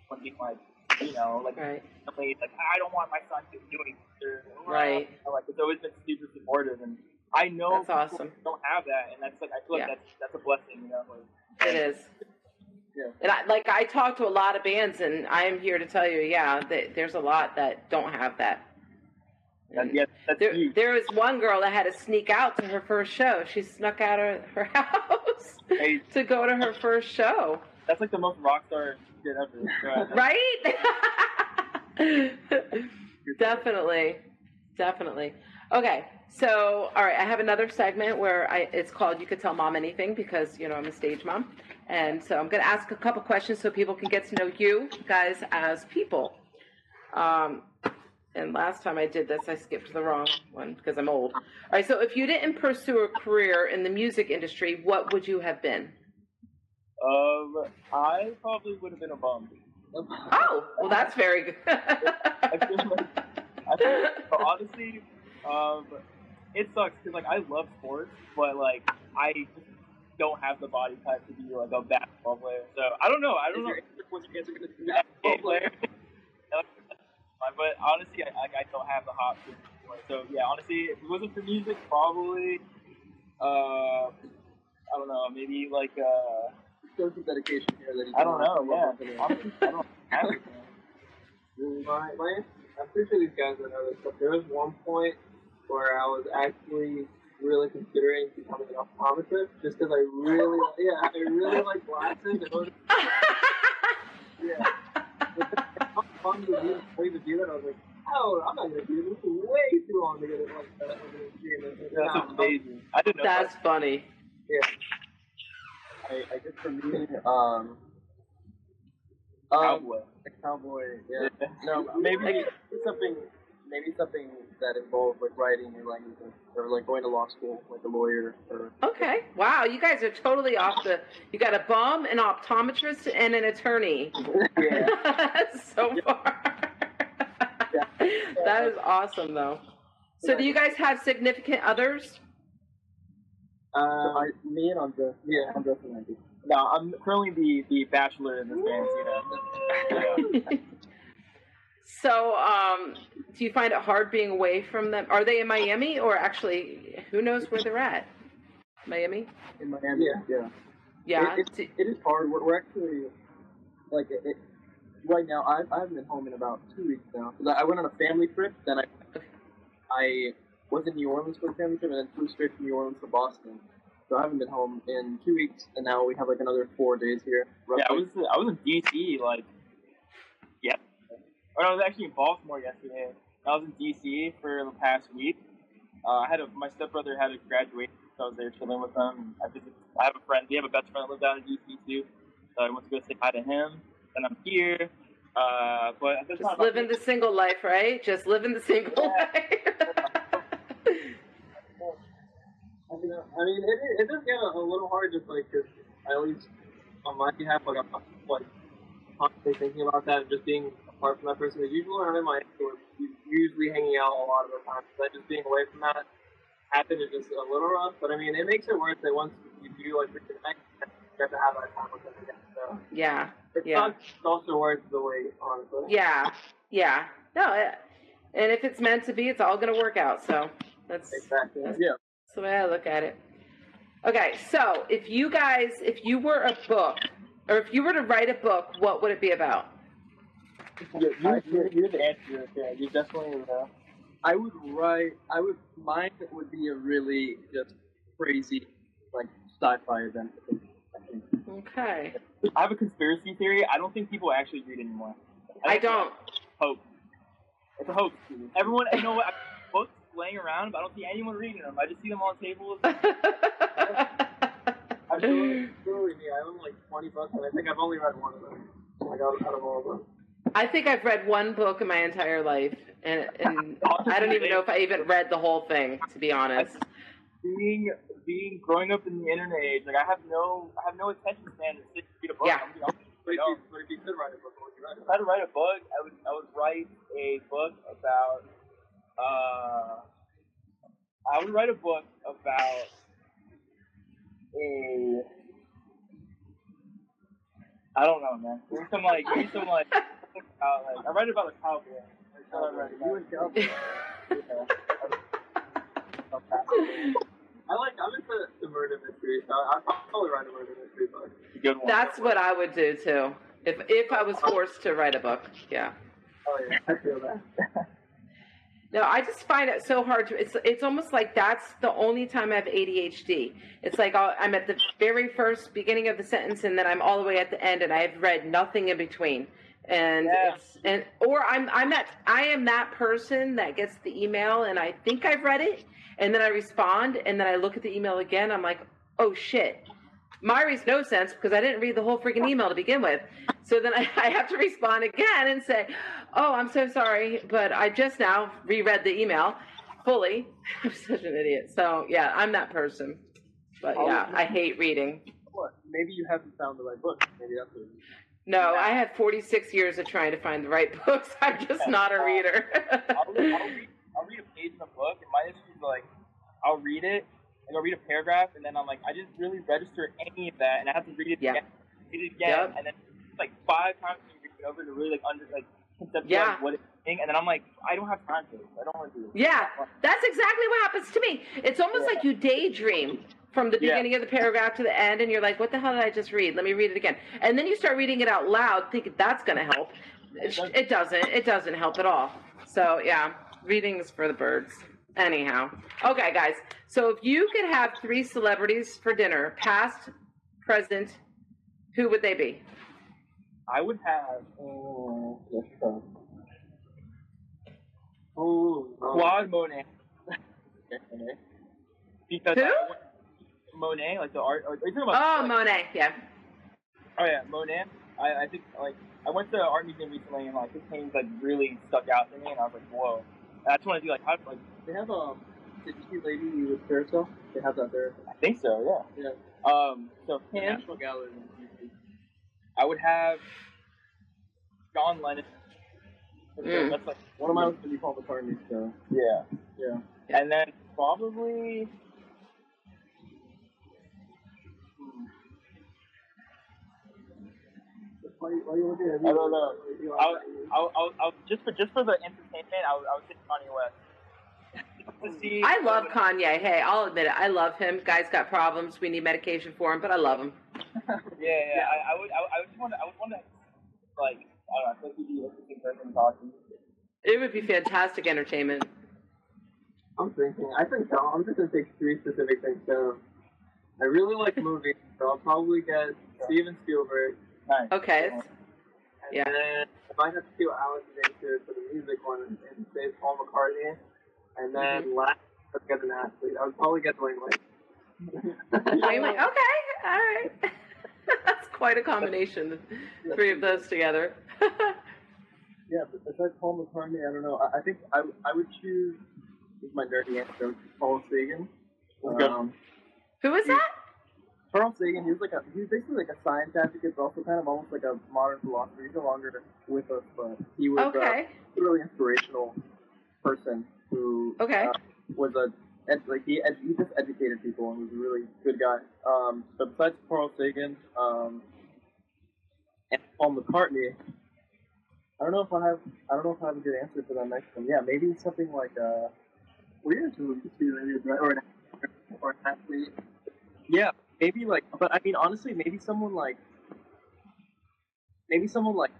Speaker 2: one being like, you know, like
Speaker 1: Right.
Speaker 2: like I don't want my son to do anything.
Speaker 1: Right.
Speaker 2: Like it's always been super supportive, and I know
Speaker 1: That's
Speaker 2: people
Speaker 1: awesome.
Speaker 2: don't have that, and that's like I feel like
Speaker 1: Yeah.
Speaker 2: that's that's a blessing, you know. Like,
Speaker 1: It is.
Speaker 3: Yeah.
Speaker 1: And I, like I talk to a lot of bands, and I am here to tell you, yeah, that there's a lot that don't have that.
Speaker 2: that, yeah,
Speaker 1: There,
Speaker 2: huge.
Speaker 1: there was one girl that had to sneak out to her first show. She snuck out of her house
Speaker 2: Hey,
Speaker 1: to go to her first show.
Speaker 2: that's like the most rock star shit
Speaker 1: Right? definitely. Definitely. Okay. So, all right, I have another segment where I it's called You Could Tell Mom Anything because, you know, I'm a stage mom. And so I'm going to ask a couple questions so people can get to know you guys as people. Um, and last time I did this, I skipped the wrong one because I'm old. All right, so if you didn't pursue a career in the music industry, what would you have been?
Speaker 2: Um, I probably would have been a bum.
Speaker 1: Oh, well, that's very good.
Speaker 2: I feel like, I feel like honestly, um, it sucks because like I love sports, but like I don't have the body type to be like a basketball player. So I don't know. I don't know.
Speaker 3: Was your answer going to be
Speaker 2: basketball player. but honestly, I, I, I don't have the hops. anymore. So yeah, honestly, if it wasn't for music, probably, uh, I don't know, maybe like, uh,
Speaker 3: Shows some dedication here that he
Speaker 2: I don't know, yeah.
Speaker 3: come up with
Speaker 2: Honestly, I don't have it. man.
Speaker 3: My, my, I'm pretty sure these guys would know this, but there was one point where I was actually really considering becoming an optometrist just because I really, yeah, I really like glasses. It was, yeah. How fun to do, way to do that? I was like, oh, I'm not gonna do this. This is way too long to get it like that.
Speaker 2: That's amazing. I didn't know
Speaker 1: That's funny.
Speaker 3: Yeah. I, I guess for me, um,
Speaker 2: that.
Speaker 3: um,
Speaker 2: Cowboy.
Speaker 3: a cowboy, yeah.
Speaker 2: Yeah.
Speaker 3: No,
Speaker 2: Maybe-
Speaker 3: maybe something, maybe something that involved like writing new languages or like going to law school, like a lawyer or.
Speaker 1: Okay. Wow, you guys are totally off the. You got a bum, an optometrist, and an attorney.
Speaker 3: Yeah.
Speaker 1: so far. that is awesome, though. So, do you guys have significant others?
Speaker 3: Um, I, me and Andres. Yeah, Andres and I do.
Speaker 2: No, I'm currently the, the bachelor in this band, you know. Yeah.
Speaker 1: so, um, do you find it hard being away from them? Are they in Miami, or actually, who knows where they're at? Miami.
Speaker 3: In Miami. Yeah, yeah.
Speaker 1: Yeah.
Speaker 3: It, it, it is hard. We're, we're actually like it, it, right now. I I haven't been home in about two weeks now. I, I went on a family trip. Then I I was in New Orleans for a family trip, and then flew straight from New Orleans to Boston. So I haven't been home in two weeks, and now we have like another four days here.
Speaker 2: Yeah, I was I was in DC like yeah. Or I was actually in Baltimore yesterday. I was in DC for the past week. Uh, I had a my stepbrother had a graduation, so I was there chilling with them. I visited, I have a friend. We have a best friend that lives down in DC too. So I went to go say hi to him. And I'm here. Uh, but
Speaker 1: Just
Speaker 2: time,
Speaker 1: living the single life, right? Just living the single
Speaker 2: Yeah.
Speaker 1: life.
Speaker 3: I mean, uh, I mean, it, it does get a, a little hard, just like 'cause at least on my behalf, like I'm like constantly thinking about that and just being apart from that person. As usual, I'm in my we're usually hanging out a lot of the time. So just being away from that happen is just a little rough. But I mean, it makes it worth it once you do like reconnect. You get to have that time with them again. So
Speaker 1: yeah.
Speaker 3: it's
Speaker 1: Yeah.
Speaker 3: not it's also worth the wait, honestly.
Speaker 1: Yeah. Yeah. No. It, and if it's meant to be, it's all going to work out. So that's
Speaker 3: Exactly.
Speaker 1: That's-
Speaker 3: Yeah.
Speaker 1: That's the way I look at it. Okay, so if you guys, if you were a book, or if you were to write a book, what would it be about?
Speaker 2: you're, you're, you're, the answer. Yeah, you're definitely uh,
Speaker 3: I would write. I would. Mine would be a really just crazy, like sci-fi event.
Speaker 1: Okay.
Speaker 2: I have a conspiracy theory. I don't think people actually read anymore.
Speaker 1: I
Speaker 2: think
Speaker 1: don't.
Speaker 2: Hope. It's a hoax. Everyone, you know what? I laying around, but I don't see anyone reading them. I just see them on tables.
Speaker 3: I'm totally, totally me. I own like 20 books, and I think I've only read one of them. Like out, out of all of them.
Speaker 1: I think I've read one book in my entire life, and, and I don't even know if I even read the whole thing, to be honest.
Speaker 2: being being growing up in the internet age, like I have no I have no attention span to sit and read a book.
Speaker 1: Yeah.
Speaker 2: I'm gonna be honest.
Speaker 3: But if, you, but if you could write a book, would you write
Speaker 2: If? I had to write a book, I would I would write a book about uh I would write a book about a I don't know, man. Maybe some like maybe some like about like I read about a cowboy. That's what I read about.
Speaker 3: You and Cowboy. I like, I'm into the murder mystery, so I'd probably write a murder mystery book.
Speaker 2: Good one.
Speaker 1: That's what I would do too. If if I was forced to write a book, yeah.
Speaker 3: Oh yeah, I feel that.
Speaker 1: No, I just find it so hard to. It's it's almost like that's the only time I have ADHD. It's like I'll, I'm at the very first beginning of the sentence, and then I'm all the way at the end, and I've read nothing in between. And it's and or I'm I'm that I am that person that gets the email, and I think I've read it, and then I respond, and then I look at the email again. I'm like, oh shit. Makes no sense because I didn't read the whole freaking email to begin with. So then I, I have to respond again and say, "Oh, I'm so sorry, but I just now reread the email fully." I'm such an idiot. So yeah, I'm that person. But yeah, I hate reading.
Speaker 3: Maybe you haven't found the right book. Maybe that's what. it is.
Speaker 1: No, I had 46 years of trying to find the right books. I'm just not a reader.
Speaker 2: I'll, read, I'll read I'll read a page in a book and my issue is like I'll read it like I'll read a paragraph and then I'm like I didn't really register any of that and I have to read it
Speaker 1: Yeah.
Speaker 2: again, read it again
Speaker 1: Yep.
Speaker 2: and then like five times you read it over to really like under like conceptualize
Speaker 1: Yeah.
Speaker 2: what it's saying and then I'm like I don't have time for this. I don't want to do this.
Speaker 1: Yeah, that's exactly what happens to me. It's almost
Speaker 2: Yeah.
Speaker 1: like you daydream from the
Speaker 2: Yeah.
Speaker 1: beginning of the paragraph to the end, and you're like, "What the hell did I just read? Let me read it again." And then you start reading it out loud, thinking that's going to help. It, it doesn't. It doesn't help at all. So yeah, reading is for the birds. Anyhow, okay, guys. So if you could have three celebrities for dinner, past, present, who would they be?
Speaker 2: I would have oh,
Speaker 3: Oh,
Speaker 2: Claude Monet. because
Speaker 1: Who?
Speaker 2: I- Monet, like the art. Are you talking about?
Speaker 1: Oh,
Speaker 2: like,
Speaker 1: Monet. Yeah.
Speaker 2: Oh yeah, Monet. I, I think like I went to the art museum recently and like his paintings like really stuck out to me and I was like, whoa. And I just want to do like how like
Speaker 3: They have um, did you see Lady with Carousel? They have that there.
Speaker 2: I think so, yeah.
Speaker 3: Yeah.
Speaker 2: Um, so
Speaker 3: The
Speaker 2: him,
Speaker 3: National Gallery.
Speaker 2: I would have John Lennon.
Speaker 1: Mm.
Speaker 2: That's like
Speaker 3: One of my was gonna be Paul McCartney. So
Speaker 2: yeah,
Speaker 3: yeah.
Speaker 2: and then probably.
Speaker 3: Why, why are you looking at me?
Speaker 2: I don't know. I'll, I'll, I'll, I'll just for just for the entertainment, I would, I would say Kanye West. to see,
Speaker 1: I love Kanye. Hey, I'll admit it. I love him. Guy's got problems. We need medication for him, but I love him.
Speaker 2: Yeah, yeah. I, I would, I, would- I would just want to, I would want to, like, I don't know, I feel like he'd be an interesting person talking.
Speaker 1: It would be fantastic entertainment.
Speaker 3: I'm thinking. I think no, I'm just gonna take three specific things So, I really like movies, so I'll probably get Steven Spielberg.
Speaker 2: Nice.
Speaker 1: Okay.
Speaker 3: And
Speaker 1: Yeah.
Speaker 3: then I might have to see what Alex is into for the music one and, and say Paul McCartney. And then
Speaker 1: Mm-hmm.
Speaker 3: last, let's get an athlete. I would probably get Dwyane Wade.
Speaker 1: Wait, wait, okay, all right. That's quite a combination. The three of those together.
Speaker 3: Yeah, but besides Paul McCartney, I don't know. I, I think I, I would choose. This is my nerdy answer. Paul Sagan.
Speaker 2: Let's.
Speaker 3: Um,
Speaker 1: Who is that?
Speaker 3: Carl Sagan. He was like a he was basically like a science advocate, but also kind of almost like a modern philosopher. He's no longer with us, but he was uh,
Speaker 1: Okay.
Speaker 3: a really inspirational person who
Speaker 1: Okay.
Speaker 3: uh, was a ed, like he ed, he just educated people and was a really good guy. Um, but besides Carl Sagan, um, and Paul McCartney, I don't know if I have I don't know if I have a good answer for that next one. Yeah, maybe something like uh, we're into movies too, maybe right? or an or an athlete. Yeah, maybe like, but I mean honestly, maybe someone like maybe someone like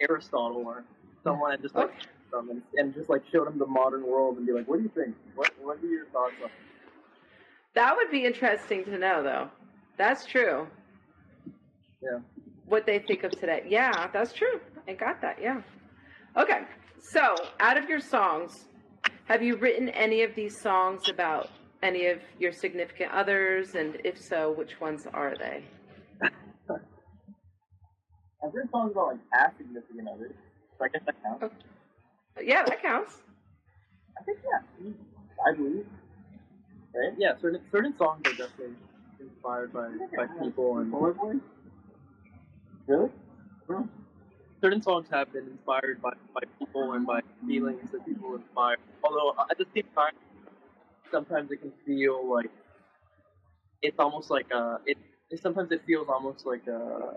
Speaker 3: Aristotle or someone and just like
Speaker 1: Okay.
Speaker 3: them and, and just like show them the modern world and be like, what do you think? What what are your thoughts on?
Speaker 1: That would be interesting to know, though. That's true.
Speaker 3: Yeah.
Speaker 1: What they think of today. Yeah, that's true. I got that. Yeah. Okay. So, out of your songs, have you written any of these songs about any of your significant others? And if so, which ones are they?
Speaker 2: I've written songs about like past significant others, so I guess that counts. Oh.
Speaker 1: Yeah, that counts.
Speaker 2: I think yeah, I believe. Right?
Speaker 3: Yeah, certain certain songs are definitely inspired by, by people and
Speaker 2: Really?
Speaker 3: certain songs have been inspired by, by people and by feelings that people inspire. Although at the same time, sometimes it can feel like it's almost like a it. it sometimes it feels almost like a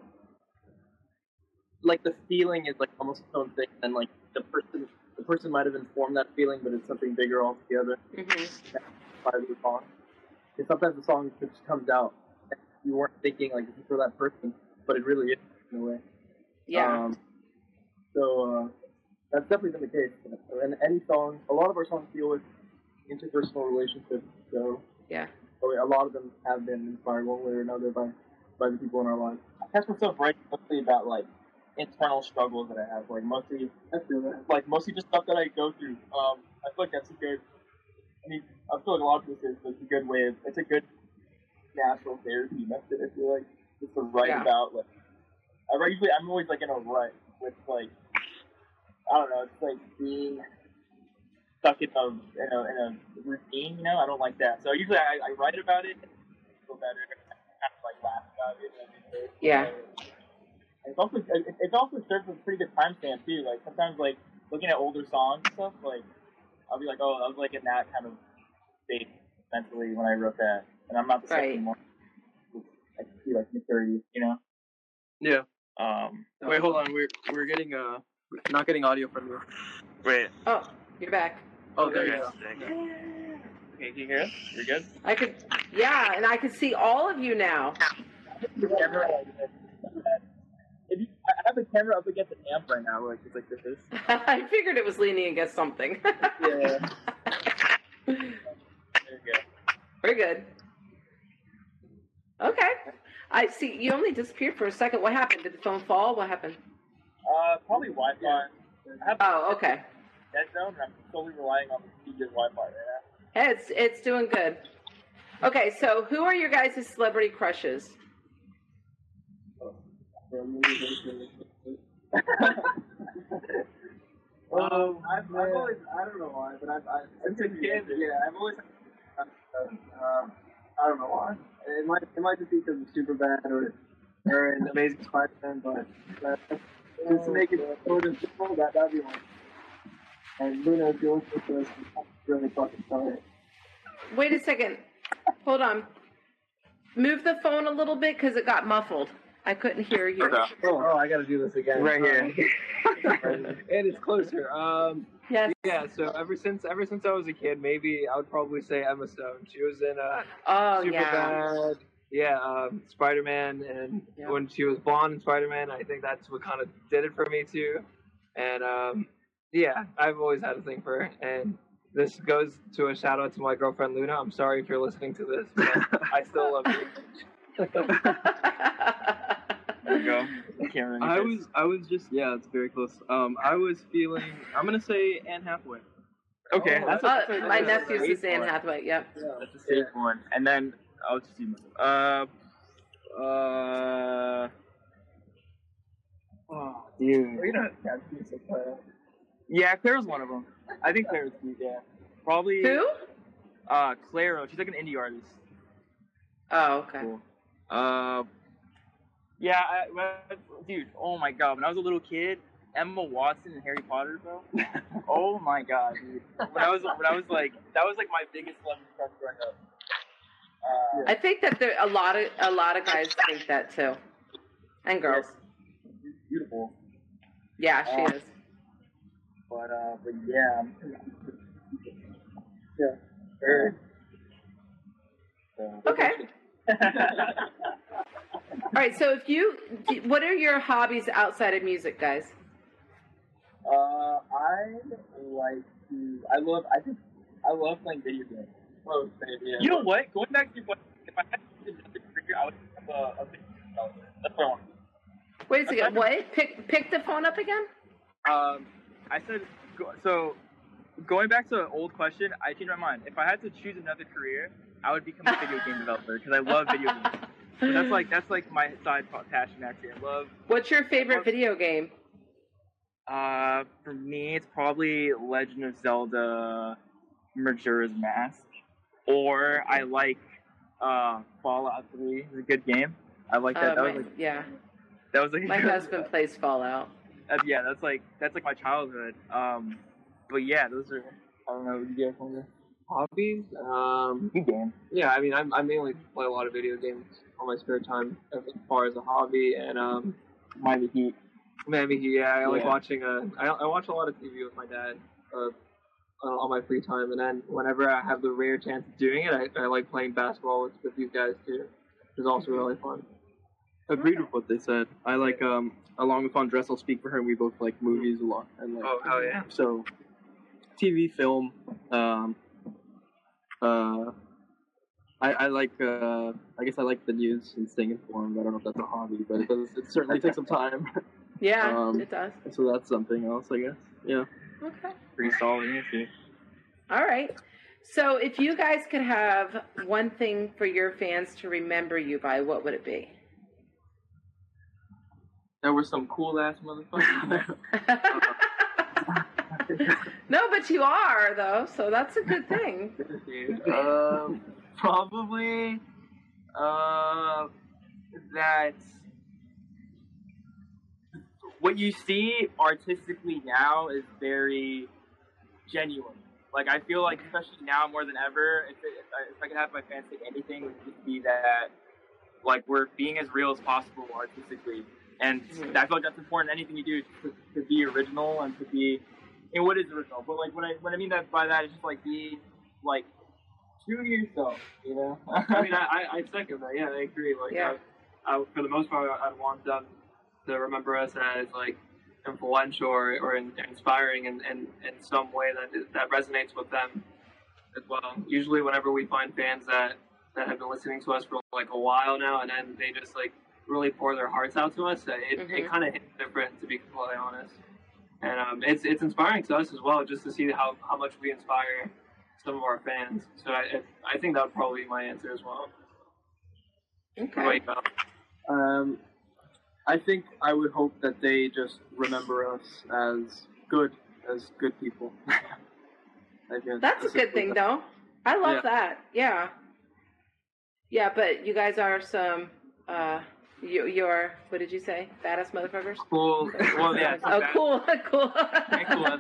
Speaker 3: like the feeling is like almost its own thing, and like the person the person might have informed that feeling, but it's something bigger altogether
Speaker 1: hmm
Speaker 3: by the song. Because sometimes the song just comes out, and you weren't thinking like this is for that person, but it really is in a way.
Speaker 1: Yeah.
Speaker 3: Um, so uh, that's definitely been the case. And any song, a lot of our songs deal with interpersonal relationships. So
Speaker 1: yeah.
Speaker 3: so a lot of them have been inspired one way or another by by the people in our lives.
Speaker 2: I catch myself writing mostly about like internal struggles that I have, like mostly
Speaker 3: I feel that.
Speaker 2: like mostly just stuff that I go through. Um, I feel like that's a good. I mean, I feel like a lot of this is it's a good way. Of, it's a good natural therapy method. I feel like just to write
Speaker 1: Yeah.
Speaker 2: about like. I write usually I'm always like in a rut with like I don't know. It's like being stuck in a in a, in a routine. You know, I don't like that. So usually I, I write about it, feel better, and kind of like laugh about it. and.
Speaker 1: Yeah.
Speaker 2: And It's also it- it's also serves as a pretty good timestamp too. Like sometimes like looking at older songs and stuff, like I'll be like, oh, I was like in that kind of state mentally when I wrote that, and I'm not the
Speaker 1: Right.
Speaker 2: same anymore. I can see like maturity, you know.
Speaker 3: Yeah.
Speaker 2: Um,
Speaker 3: Wait, hold on. We're we're getting uh not getting audio from you.
Speaker 2: wait.
Speaker 1: Oh, you're back.
Speaker 3: Oh, there you go.
Speaker 2: Okay, can you hear us? You're good.
Speaker 1: I could, yeah, and I could see all of you now.
Speaker 2: If you, I have the camera up against the amp right now, like it's like this is.
Speaker 1: I figured it was leaning against something.
Speaker 2: Yeah. There you go.
Speaker 1: We're good. Okay. I see. You only disappeared for a second. What happened? Did the phone fall? What happened?
Speaker 2: Uh, probably Wi-Fi. I have
Speaker 1: Oh, okay.
Speaker 2: Dead zone, and I'm solely relying on the good Wi-Fi right now.
Speaker 1: Hey, it's it's doing good. Okay, so who are your guys' celebrity crushes?
Speaker 3: Um, I've, I've always, I don't know why, but I've, I've since a kid, yeah, I've always, uh, uh, I don't know why. It might, it might just be because of Superbad or, or an Amazing Spider-Man, but, but just to make it short and simple, that that'd be one. And Luna, if you're listening to this, I'm really fucking sorry.
Speaker 1: Wait a second. Hold on. Move the phone a little bit because it got muffled. I couldn't hear you.
Speaker 3: Oh, I gotta do this again.
Speaker 2: Right here.
Speaker 3: And it is closer. Um,
Speaker 1: Yes.
Speaker 3: yeah. So ever since, ever since I was a kid, maybe I would probably say Emma Stone. She was in uh,
Speaker 1: Oh
Speaker 3: Super
Speaker 1: yeah.
Speaker 3: bad. Yeah, um, Spider Man, and
Speaker 1: Yeah.
Speaker 3: when she was blonde in Spider Man, I think that's what kind of did it for me too. And um, yeah, I've always had a thing for her. And this goes to a shout out to my girlfriend Luna. I'm sorry if you're listening to this, but I still love you.
Speaker 2: There you go. Camera.
Speaker 4: I was, I was just, yeah, it's very close. Um, I was feeling, I'm gonna say Anne Hathaway.
Speaker 2: Okay,
Speaker 3: Oh,
Speaker 2: that's,
Speaker 1: Uh, my
Speaker 2: that's a
Speaker 1: nephew's
Speaker 2: safe
Speaker 1: is Anne
Speaker 2: one.
Speaker 1: Hathaway. Yep.
Speaker 2: That's a safe one. And then I'll just see. Uh, uh. Oh, dude.
Speaker 3: We don't have music, but
Speaker 2: Yeah, Claire's one of them. I think Claire's cute. Yeah, probably.
Speaker 1: Who?
Speaker 2: Uh, Clairo. She's like an indie artist.
Speaker 1: Oh, okay.
Speaker 2: Cool. Uh, yeah, I, dude. Oh my god, when I was a little kid, Emma Watson and Harry Potter, bro. oh my god, dude. When I was when I was like that was like my biggest love crush growing up. Uh,
Speaker 1: I think that there a lot of a lot of guys think that too, and girls.
Speaker 2: she's beautiful,
Speaker 1: Yeah, she
Speaker 2: Uh,
Speaker 1: is.
Speaker 2: But uh, but yeah.
Speaker 3: yeah.
Speaker 2: Sure. So.
Speaker 1: Okay. All right. So if you, what are your hobbies outside of music, guys?
Speaker 2: Uh, I like to. I love. I think I love playing video games.
Speaker 3: Oh, yeah.
Speaker 2: You know what? Going back to your question, if I had to choose another career, I would have a, a video game developer. That's what I want.
Speaker 1: Wait a second. What? Pick pick the phone up again.
Speaker 2: Um, I said go, so. Going back to an old question, I changed my mind. If I had to choose another career, I would become a video game developer because I love video games. So that's like that's like my side passion actually. I love.
Speaker 1: What's your favorite video game?
Speaker 2: Uh, for me, it's probably Legend of Zelda: Majora's Mask, or I like uh Fallout 3. It's a good game. I like that.
Speaker 1: Uh,
Speaker 2: that was like
Speaker 1: yeah.
Speaker 4: That was like
Speaker 1: My husband plays Fallout.
Speaker 4: Uh, yeah, that's like that's like my childhood. Um, but yeah, those are. I don't know. You guys want to?
Speaker 3: Hobbies? Um,
Speaker 4: You game.
Speaker 3: yeah, I mean, I, I mainly play a lot of video games on my spare time as far as a hobby, and um,
Speaker 4: Miami Heat.
Speaker 3: maybe yeah, I like
Speaker 4: Yeah.
Speaker 3: watching. Uh, I, I watch a lot of TV with my dad. Uh, uh, on my free time, and then whenever I have the rare chance of doing it, I, I like playing basketball with, with these guys too. which is also really fun.
Speaker 4: Agreed with what they said. I like um along with Andres, I'll speak for her. and We both like movies a lot. And like,
Speaker 3: Oh, hell yeah.
Speaker 4: So, TV, film. Um. Uh. I, I like uh I guess I like the news and staying informed. I don't know if that's a hobby, but it does it certainly takes some time.
Speaker 1: Yeah,
Speaker 4: Um,
Speaker 1: it does.
Speaker 4: so that's something else, I guess. Yeah.
Speaker 1: Okay.
Speaker 4: Pretty solid answer.
Speaker 1: All right. So, if you guys could have one thing for your fans to remember you by, what would it be?
Speaker 3: There were some cool ass motherfuckers.
Speaker 1: no, but you are though, so that's a good thing.
Speaker 2: Um, probably uh, that what you see artistically now is very genuine. Like I feel like, especially now more than ever, if, it, if, I, if I could have my fans say anything, it would just be that like we're being as real as possible artistically, and. I feel like that's important. Anything you do to, to be original and to be, and what is original? But like what I what I mean that by that is just like be like true to yourself, you know.
Speaker 3: I mean, I, I, I second that. Yeah, I agree. Like,
Speaker 1: Yeah.
Speaker 3: I, I, for the most part, I'd want them to remember us as like influential or, or in, inspiring in, in, in some way that is, that resonates with them as well. Usually, whenever we find fans that that have been listening to us for like a while now, and then they just like really pour their hearts out to us, it,
Speaker 1: Mhm.
Speaker 3: it kind of hits different, to be completely honest. And um, it's it's inspiring to us as well, just to see how, how much we inspire some of our fans. So I it, I think that would probably be my answer as well.
Speaker 1: Okay.
Speaker 3: Wait.
Speaker 4: Um, I think I would hope that they just remember us as good, as good people. I guess
Speaker 1: That's a good thing, though. I love
Speaker 4: Yeah.
Speaker 1: that. Yeah. Yeah, but you guys are some. uh you, you're what did you say? Badass motherfuckers.
Speaker 2: cool. Well, yeah.
Speaker 1: Oh, cool, cool.
Speaker 2: cool,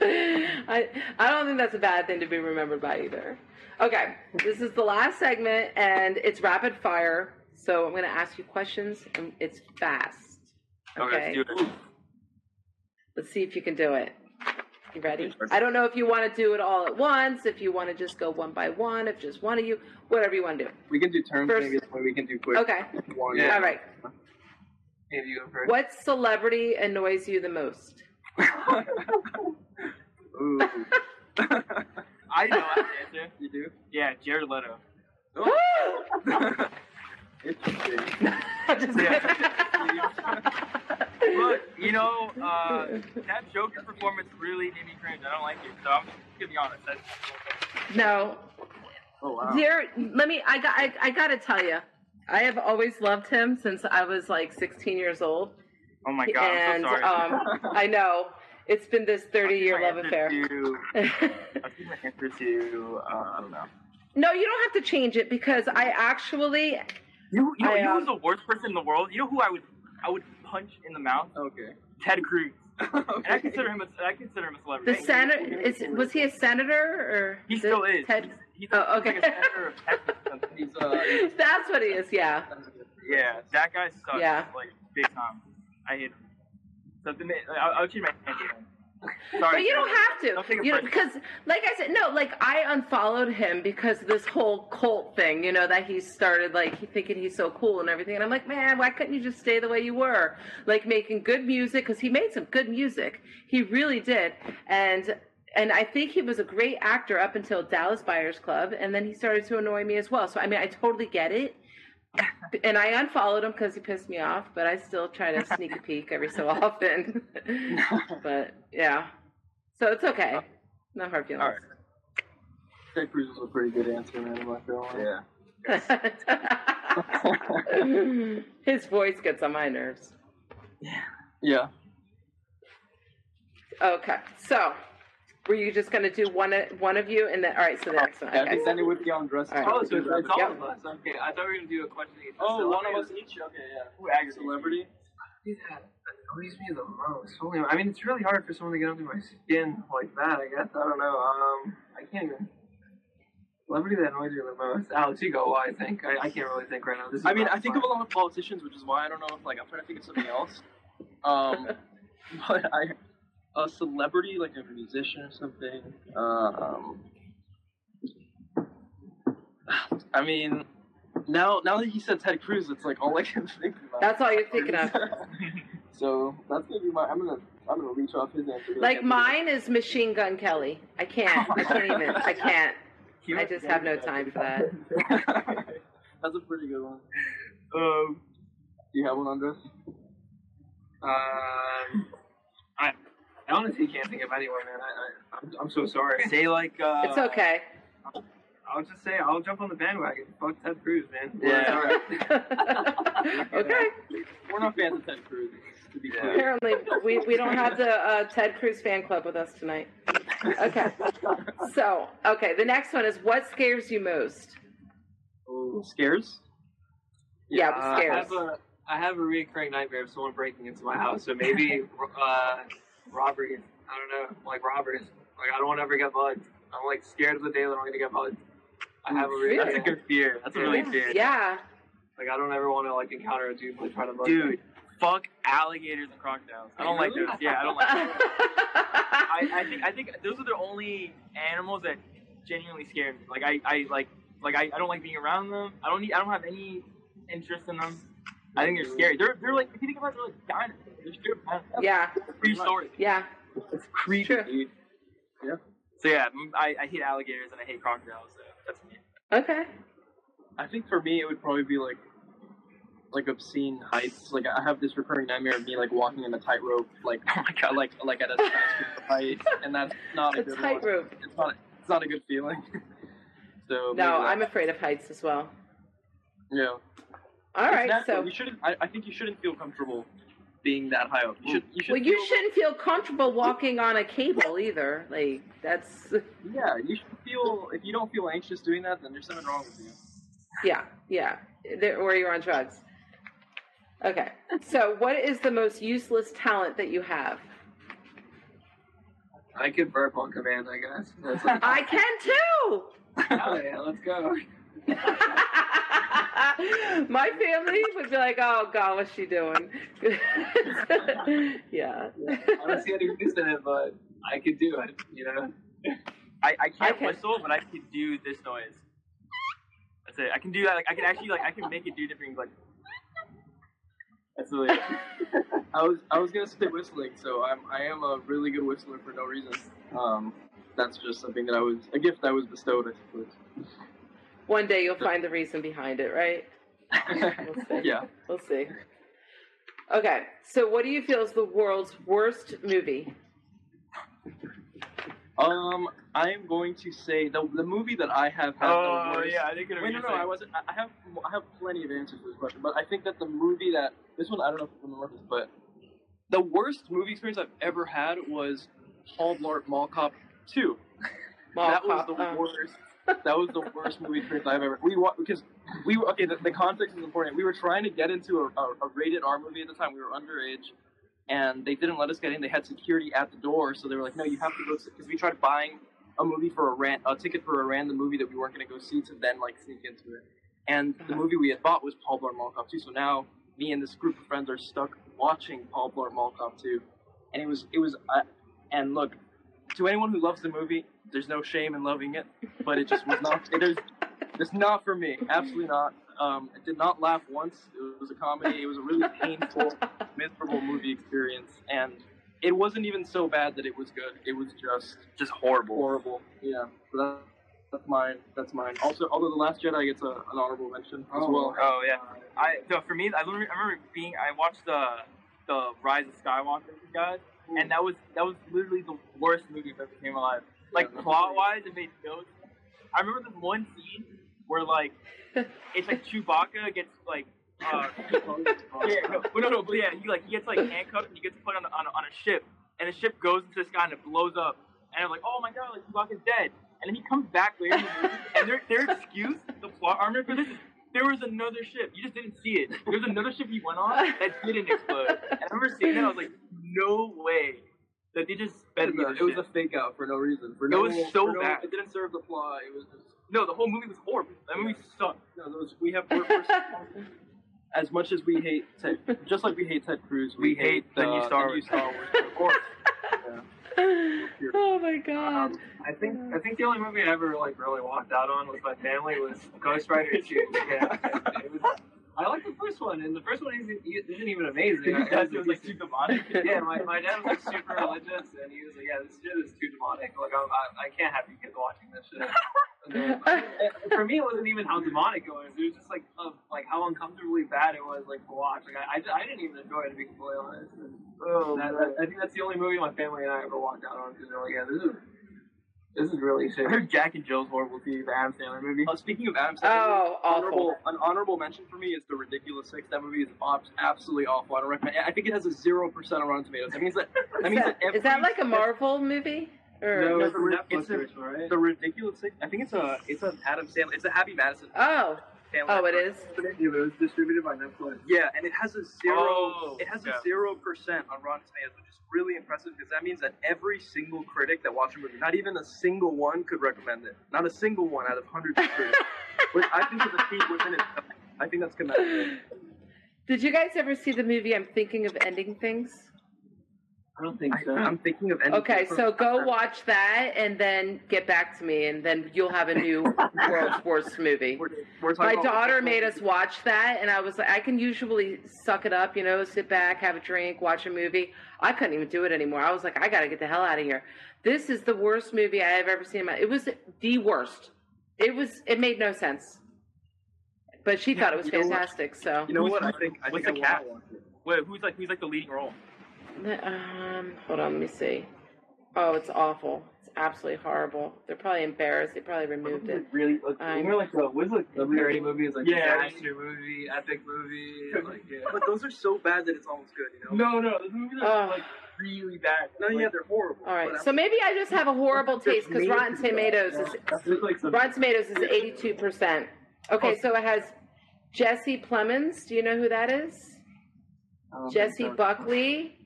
Speaker 1: I I don't think that's a bad thing to be remembered by either. Okay, this is the last segment, and it's rapid fire. So I'm going to ask you questions, and it's fast. Okay.
Speaker 2: let's do it.
Speaker 1: Let's see if you can do it. You ready? I don't know if you want to do it all at once, if you want to just go one by one, if just one of you, whatever you want to do.
Speaker 4: We can do terms,
Speaker 1: First-
Speaker 4: maybe this way we can do quick.
Speaker 1: Okay.
Speaker 4: One.
Speaker 3: Yeah.
Speaker 1: All right.
Speaker 3: Maybe you go first.
Speaker 1: What celebrity annoys you the most?
Speaker 4: Ooh.
Speaker 2: I know I have the answer.
Speaker 4: you do?
Speaker 2: Yeah, Jared Leto.
Speaker 4: Interesting.
Speaker 1: Just
Speaker 2: Look, you know, uh, that Joker performance really made me cringe. I don't like it, so I'm just gonna be honest. That's,
Speaker 1: no,
Speaker 4: Oh wow.
Speaker 1: There, let me. I got. I, I got to tell you, I have always loved him since I was like 16 years old,
Speaker 2: oh my god,
Speaker 1: and
Speaker 2: I'm so sorry.
Speaker 1: um, I know it's been this 30 year
Speaker 2: I'll
Speaker 1: love
Speaker 2: give my
Speaker 1: affair.
Speaker 2: answer To, I'll give my answer to, uh, I don't know.
Speaker 1: no, you don't have to change it because I actually.
Speaker 2: You, you, know,
Speaker 1: I,
Speaker 2: you know
Speaker 1: um,
Speaker 2: who's the worst person in the world? You know who I would, I would punch in the mouth?
Speaker 4: Okay.
Speaker 2: Ted Cruz. okay. And I consider him, a, I consider him a celebrity.
Speaker 1: The senator is was he a senator or
Speaker 2: He still is.
Speaker 1: Ted?
Speaker 2: He's, he's
Speaker 1: Oh, okay.
Speaker 2: he's like a senator of Texas.
Speaker 4: He's uh.
Speaker 1: That's what he is. Yeah.
Speaker 2: Yeah, that guy sucks.
Speaker 1: Yeah.
Speaker 2: Like big time. I hate him. So the, I'll, I'll change my answer. Sorry.
Speaker 1: But you don't have to, you know, because, like I said, no, like I unfollowed him because this whole cult thing, you know, that he started, like he thinking he's so cool and everything, and I'm like, man, why couldn't you just stay the way you were, like making good music? Because he made some good music, he really did, and and I think he was a great actor up until Dallas Buyers Club, and then he started to annoy me as well. So I mean, I totally get it. And I unfollowed him because he pissed me off, but I still try to sneak a peek every so often. but yeah, so it's okay. No hard feelings.
Speaker 2: Alright.
Speaker 4: Ted Cruz was a pretty good answer, man. I'm not gonna.
Speaker 2: Yeah.
Speaker 1: His voice gets on my nerves.
Speaker 4: Yeah. Yeah.
Speaker 1: Okay, so Were you just gonna do one one of you and then all right? So the next one.
Speaker 4: Yeah,
Speaker 1: Okay.
Speaker 4: because then it would be Andres.
Speaker 1: All right.
Speaker 3: Oh, so it's, it's all
Speaker 1: Yep.
Speaker 3: of us. Okay, I thought we were gonna do a question. each.
Speaker 4: Oh,
Speaker 3: So
Speaker 4: one
Speaker 3: let
Speaker 4: of us each. Okay, yeah.
Speaker 2: Who aggravates you?
Speaker 4: Celebrity.
Speaker 3: Dude, that annoys me the most. Holy, I mean, it's really hard for someone to get under my skin like that. I guess I don't know. Um, I can't even. Celebrity that annoys me the most. Alex, you go. Why? I think I, I can't really think right now. This is
Speaker 4: I mean, I think of a lot of politicians, which is why I don't know if like I'm trying to think of something else. Um, but I, a celebrity like a musician or something. Um, I mean, now now that he said Ted Cruz, it's like all I can think about.
Speaker 1: That's all you're thinking of.
Speaker 4: so that's gonna be my. I'm gonna I'm gonna reach off his answer.
Speaker 1: Like mine is Machine Gun Kelly. I can't. I can't even. I can't. I just have no time for that.
Speaker 4: that's a pretty good one. Um, do you have one, Andres?
Speaker 3: Um, I, I honestly can't think of anyone, man. I, I, I'm, I'm so sorry.
Speaker 2: Say like uh,
Speaker 1: It's okay.
Speaker 3: I'll just say I'll jump on the bandwagon. Fuck Ted Cruz, man.
Speaker 2: Yeah.
Speaker 3: All right.
Speaker 1: okay.
Speaker 4: We're not fans of Ted Cruz.
Speaker 2: Yeah.
Speaker 1: Apparently, we, we don't have the uh, Ted Cruz fan club with us tonight. Okay. So, okay, the next one is what scares you most?
Speaker 4: Ooh, scares?
Speaker 1: Yeah,
Speaker 3: Uh, I have a I have a recurring nightmare of someone breaking into my house. So maybe uh, robbery. I don't know, like robberies. Like I don't want to ever get mugged. I'm like scared of the day that I'm gonna get mugged. I have a really,
Speaker 1: Really?
Speaker 3: that's a good fear. That's a really
Speaker 1: yeah.
Speaker 3: fear.
Speaker 1: yeah.
Speaker 3: Like I don't ever want to like encounter a dude like trying to mug
Speaker 2: dude,
Speaker 3: me.
Speaker 2: fuck alligators and crocodiles. I don't like those. Yeah, I don't like. Those. I, I think I think those are the only animals that genuinely scare me. Like I, I like like I, I don't like being around them. I don't need I don't have any interest in them. I think they're scary. They're they're like if you think about it, they're like dinosaurs. They're straight
Speaker 1: yeah,
Speaker 2: prehistoric.
Speaker 1: yeah.
Speaker 2: It's creepy,
Speaker 1: True.
Speaker 2: dude.
Speaker 4: Yeah.
Speaker 2: So yeah, I, I hate alligators and I hate crocodiles. So that's me.
Speaker 1: Okay.
Speaker 4: I think for me it would probably be like like obscene heights. Like I have this recurring nightmare of me like walking in a tightrope, like
Speaker 2: Oh my god.
Speaker 4: like like at a skyscraper height, and that's not a
Speaker 1: A
Speaker 4: good one.
Speaker 1: tightrope.
Speaker 4: It's not it's not a good feeling. so
Speaker 1: No, I'm afraid of heights as well.
Speaker 4: yeah.
Speaker 1: All right, so
Speaker 4: you shouldn't. I, I think you shouldn't feel comfortable being that high up. You should. You should
Speaker 1: well, you shouldn't feel comfortable walking on a cable either. Like that's
Speaker 4: Yeah, you should feel. If you don't feel anxious doing that, then there's something wrong with you.
Speaker 1: yeah, yeah. There, or you're on drugs. Okay. So, what is the most useless talent that you have?
Speaker 3: I could burp on command, I guess. Like,
Speaker 1: I can too.
Speaker 3: oh yeah, let's go.
Speaker 1: My family would be like, "Oh God, what's she doing?" yeah.
Speaker 3: Honestly, I didn't used to it, but I could do it. You know.
Speaker 2: I, I can't
Speaker 1: Okay.
Speaker 2: whistle, but I can do this noise. That's it. I can do that. Like I can actually like I can make it do different like. That's really.
Speaker 4: I was I was gonna say whistling, so I'm I am a really good whistler for no reason. Um, that's just something that I was a gift I was bestowed, I suppose.
Speaker 1: One day you'll find the reason behind it, right? We'll see.
Speaker 4: yeah.
Speaker 1: We'll see. Okay, so what do you feel is the world's worst movie?
Speaker 4: Um, I am going to say the the movie that I have had
Speaker 2: Oh
Speaker 4: the worst.
Speaker 2: yeah, I think it
Speaker 4: Wait, no, no, I wasn't. I I have I have plenty of answers to this question, but I think that the movie that this one I don't know if you remember this, but the worst movie experience I've ever had was Paul Blart Mall Cop Two.
Speaker 1: Mall
Speaker 4: that
Speaker 1: Cop,
Speaker 4: was the
Speaker 1: uh,
Speaker 4: worst. That was the worst movie experience I've ever. We wa- because we okay. The, the context is important. We were trying to get into a, a, a rated R movie at the time. We were underage, and they didn't let us get in. They had security at the door, so they were like, "No, you have to go." Because we tried buying a movie for a ran- a ticket for a random movie that we weren't going to go see to then like sneak into it. And the
Speaker 1: Uh-huh.
Speaker 4: movie we had bought was Paul Blart Mall Cop 2. So now me and this group of friends are stuck watching Paul Blart Mall Cop 2, and it was it was. Uh, and look, to anyone who loves the movie, there's no shame in loving it, but it just was not. It is. It's not for me. Absolutely not. Um, I did not laugh once. It was a comedy. It was a really painful, miserable movie experience, and it wasn't even so bad that it was good. It was just
Speaker 2: just horrible.
Speaker 4: horrible. Yeah. That, that's mine. That's mine. Also, although the Last Jedi gets a, an honorable mention as
Speaker 3: Oh,
Speaker 4: well.
Speaker 2: Oh yeah. I so for me, I remember, I remember being. I watched the the Rise of Skywalker guys, and that was that was literally the worst movie I've ever came alive. Like plot wise, it made no. sense. I remember this one scene where like it's like Chewbacca gets like. Uh, yeah, no, but no, no, but yeah, he like he gets like handcuffed and he gets put on a, on a, on a ship, and the ship goes into the sky and it blows up, and I'm like, oh my god, like Tupac is dead. And then he comes back later in the movie, and their their excuse, the plot armor for this is there was another ship. You just didn't see it. There was another ship he went on that didn't explode. And I remember seeing that, I was like, no way that they just sped
Speaker 4: It
Speaker 2: me
Speaker 4: was,
Speaker 2: the
Speaker 4: a, it was a fake out for no reason. For no, It
Speaker 2: was so
Speaker 4: no-
Speaker 2: bad.
Speaker 4: It didn't serve the plot. It was just
Speaker 2: no, the whole movie was horrible. That movie sucked.
Speaker 4: no. Those we have. We're, we're, as much as we hate Ted, just like we hate Ted Cruz, we,
Speaker 2: We hate the new
Speaker 4: uh,
Speaker 2: Star
Speaker 4: the new
Speaker 2: Wars.
Speaker 4: Star Wars. Of course.
Speaker 1: oh my god.
Speaker 3: Um, I think I think the only movie I ever like really walked out on with my family was Ghost Rider 2. Yeah, it was, I like the first one, and the first one isn't, isn't even amazing.
Speaker 2: Your
Speaker 3: I-
Speaker 2: dad was like too demonic.
Speaker 3: yeah, my, my dad was like super religious, and he was like, "Yeah, this shit is too demonic. Like, I'm, I, I can't have you kids watching this shit." And then, and for me, it wasn't even how demonic it was. It was just like, of, like how uncomfortably bad it was, like to watch. Like, I, I, I didn't even enjoy it to be completely honest. Oh, and
Speaker 2: Oh,
Speaker 3: that, that, I think that's the only movie my family and I ever walked out on because they're like, "Yeah, this is this is really shit."
Speaker 2: I heard Jack and Jill's horrible too, the Adam Sandler movie.
Speaker 4: Uh, speaking of Adam Sandler,
Speaker 1: Oh,
Speaker 4: honorable,
Speaker 1: awful.
Speaker 4: an honorable mention for me is the Ridiculous Six. That movie is ab- absolutely awful. I don't recommend. I think it has a zero percent on Rotten Tomatoes. That means that that
Speaker 1: Is
Speaker 4: means
Speaker 1: that,
Speaker 4: that every,
Speaker 1: is that like a Marvel movie? Or
Speaker 4: No,
Speaker 3: it's
Speaker 4: it's
Speaker 3: a
Speaker 4: a ri-
Speaker 3: Netflix
Speaker 4: it's a-
Speaker 3: right?
Speaker 4: The Ridiculous Six. I think it's a it's an Adam Sandler. It's a Happy Madison.
Speaker 1: Oh,
Speaker 4: Sandler
Speaker 1: oh, it is.
Speaker 3: Yeah, it was distributed by Netflix.
Speaker 4: Yeah, and it has a zero.
Speaker 2: Oh,
Speaker 4: it has
Speaker 2: yeah.
Speaker 4: a zero percent on Rotten Tomatoes, which is really impressive because that means that every single critic that watched the movie, not even a single one, could recommend it. Not a single one out of hundreds of critics, which I think is a feat within itself. I think that's commendable.
Speaker 1: Did you guys ever see the movie I'm Thinking of Ending Things?
Speaker 3: I don't think so.
Speaker 4: I'm thinking of ending.
Speaker 1: Okay, so go watch that and then get back to me, and then you'll have a new world's worst movie.
Speaker 4: We're, we're
Speaker 1: My daughter made us watch that, and I was like, I can usually suck it up, you know, sit back, have a drink, watch a movie. I couldn't even do it anymore. I was like, I got to get the hell out of here. This is the worst movie I have ever seen. My, it was the worst. It was. It made no sense. But she thought it was
Speaker 4: you what?
Speaker 1: fantastic. So,
Speaker 4: You know what? I think I
Speaker 2: what's
Speaker 4: think
Speaker 2: the
Speaker 4: I
Speaker 2: cat?
Speaker 4: wanna watch it.
Speaker 2: Wait, who's like who's like the leading role?
Speaker 1: Um, hold on, let me see. Oh, it's awful. It's absolutely horrible. They're probably embarrassed. They probably removed it.
Speaker 3: really, like,
Speaker 1: I-
Speaker 3: you like the was like the parody movies, like
Speaker 2: Yeah.
Speaker 3: disaster movie, epic movie, like yeah.
Speaker 4: But those are so bad that it's almost good. You know?
Speaker 2: No, no, those movies
Speaker 1: Oh.
Speaker 2: are like really bad.
Speaker 4: No, yeah, they're horrible.
Speaker 1: All right, so maybe I just have a horrible taste because Rotten Tomatoes is
Speaker 3: There's like some
Speaker 1: Rotten Tomatoes is eighty-two percent. Okay, so it has Jesse Plemons. Do you know who that is?
Speaker 3: um,
Speaker 1: Jessie Buckley,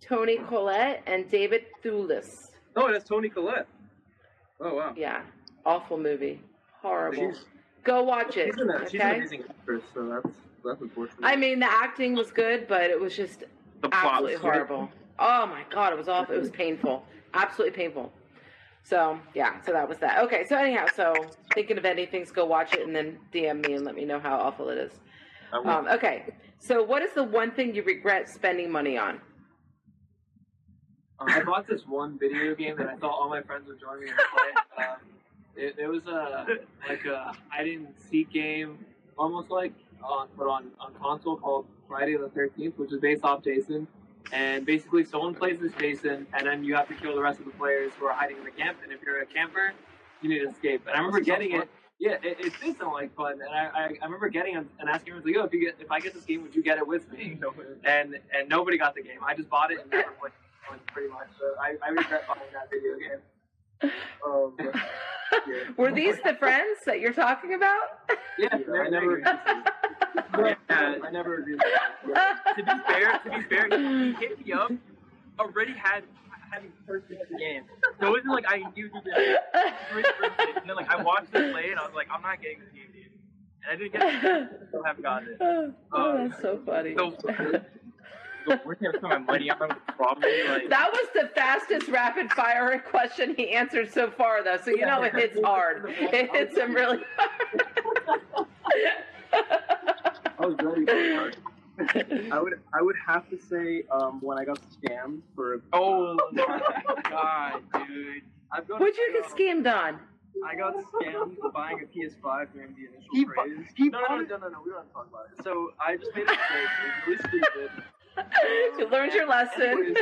Speaker 1: Toni Collette, and David Thewlis.
Speaker 4: Oh, that's Toni Collette. Oh wow.
Speaker 1: Yeah, awful movie, horrible.
Speaker 4: She's,
Speaker 1: Go watch it.
Speaker 4: she's, an, she's an amazing actress, so that's that's unfortunate.
Speaker 1: I mean, the acting was good, but it was just absolutely horrible. Oh my god, it was awful. It was painful, absolutely painful. So yeah, so that was that. Okay, so anyhow, so thinking of anything, go watch it and then DM me and let me know how awful it is. Um, okay, so what is the one thing you regret spending money on?
Speaker 3: Um, I bought this one video game that I thought all my friends would join me to play. Um, it, it was a like a hide and seek game, almost like on but on on console called Friday the Thirteenth, which is based off Jason. And basically, someone plays as Jason, and then you have to kill the rest of the players who are hiding in the camp. And if you're a camper, you need to escape. And I remember getting it. Yeah, it, it did sound like fun, and I, I, I remember getting it and asking him, like, "Yo, if you get if I get this game, would you get it with me?" and and nobody got the game. I just bought it and never played it, pretty much. So I, I regret buying that video game.
Speaker 4: Um,
Speaker 1: Were these the friends that you're talking about?
Speaker 3: Yeah, I never.
Speaker 2: Yeah.
Speaker 3: I never agreed. With
Speaker 2: to be fair, to be fair, he hit me up. Already had having purchased the game, so it wasn't like I knew he did it. And then like I watched him play, and I was like, I'm not getting this game, dude. And I didn't get it. Still haven't gotten it.
Speaker 1: oh, that's so funny.
Speaker 2: So, so we're my money on probably like.
Speaker 1: That was the fastest rapid fire question he answered so far, though. So you know it hits hard. It hits him really hard.
Speaker 3: I was ready for it.
Speaker 4: I would I would have to say um, when I got scammed for
Speaker 2: Oh my god, dude!
Speaker 4: I've got
Speaker 1: What'd you get scammed on?
Speaker 4: I got scammed buying a PS5 during the initial
Speaker 2: He bu-
Speaker 4: craze.
Speaker 2: he
Speaker 4: no, no, no, no, no, no, we don't have to talk about it. So I just made a mistake. It was really stupid.
Speaker 1: You learned your lesson.